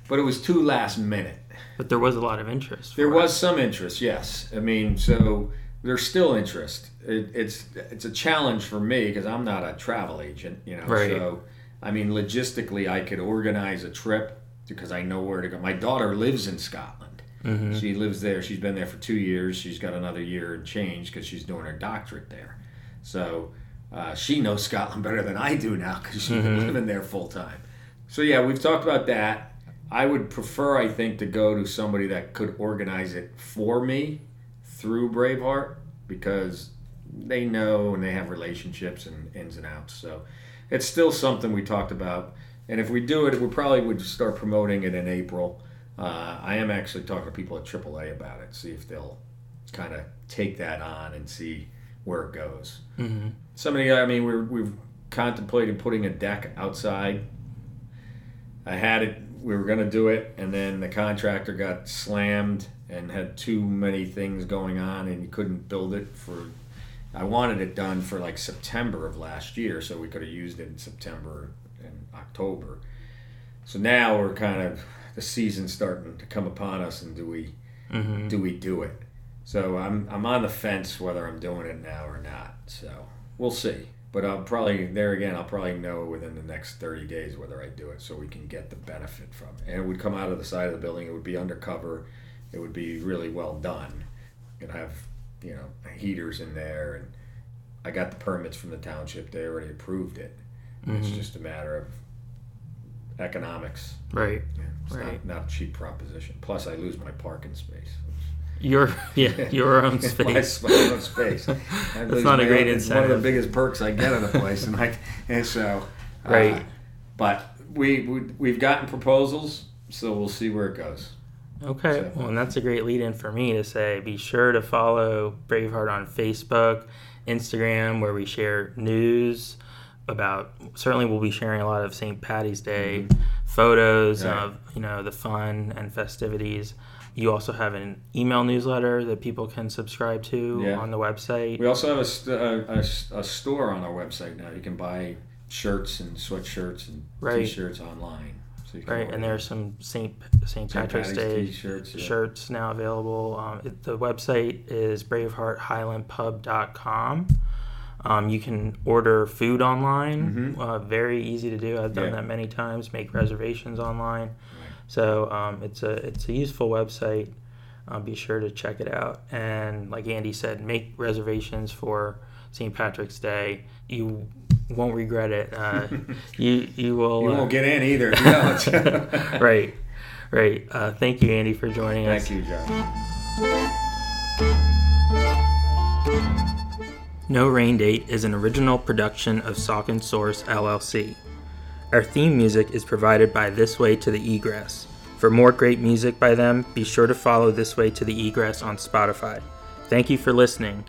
But it was too last minute. But there was a lot of interest. There was some interest, yes. I mean, so there's still interest. It, it's it's a challenge for me because I'm not a travel agent, you know. Right. So, I mean, logistically, I could organize a trip because I know where to go. My daughter lives in Scotland. Mhm. She lives there. She's been there for two years. She's got another year and change because she's doing her doctorate there. So uh, she knows Scotland better than I do now because she's been living there full time. So yeah, we've talked about that. I would prefer, I think, to go to somebody that could organize it for me through Braveheart because they know and they have relationships and ins and outs. So it's still something we talked about. And if we do it, we probably would start promoting it in April. Uh, I am actually talking to people at AAA about it, see if they'll kind of take that on and see where it goes. Mhm. Somebody, I mean, we're, we've contemplated putting a deck outside. I had it. We were gonna do it, and then the contractor got slammed and had too many things going on, and he couldn't build it for. I wanted it done for like September of last year, so we could have used it in September and October. So now we're kind of the season's starting to come upon us, and do we Mm-hmm. do we do it? So I'm I'm on the fence whether I'm doing it now or not. So we'll see. But I'll probably there again. I'll probably know within the next 30 days whether I do it, so we can get the benefit from it. And it would come out of the side of the building. It would be undercover. It would be really well done. It'd have you know heaters in there, and I got the permits from the township. They already approved it. It's Mhm. just a matter of economics. Right. Yeah, it's Right. not, not a cheap proposition. Plus, I lose my parking space. Your yeah, your own space. my own space. That's not a great own- It's one of the biggest perks I get at a place, and like, and so, uh, Right. but we, we we've gotten proposals, so we'll see where it goes. Okay, So- well, and that's a great lead in for me to say be sure to follow Braveheart on Facebook, Instagram, where we share news about. Certainly, we'll be sharing a lot of St. Patty's Day photos Right. of you know the fun and festivities. You also have an email newsletter that people can subscribe to Yeah. on the website. We also have a, st- a, a, a store on our website now. You can buy shirts and sweatshirts and Right. t-shirts online. So Right, and there's some St. St. St. Patrick's Day t-shirts. Yeah. shirts now available. Um, it, the website is bravehearthighlandpub.com. Um, you can order food online. Uh, very easy to do. I've done Yeah. that many times. Make reservations online. So um, it's a it's a useful website. Uh, be sure to check it out. And like Andy said, make reservations for St. Patrick's Day. You won't regret it. Uh, you you will. You uh, won't get in either. if you don't. right, right. Uh, thank you, Andy, for joining us. Thank you, John. No Rain Date is an original production of Saucon Source LLC. Our theme music is provided by This Way to the Egress. For more great music by them, be sure to follow This Way to the Egress on Spotify. Thank you for listening.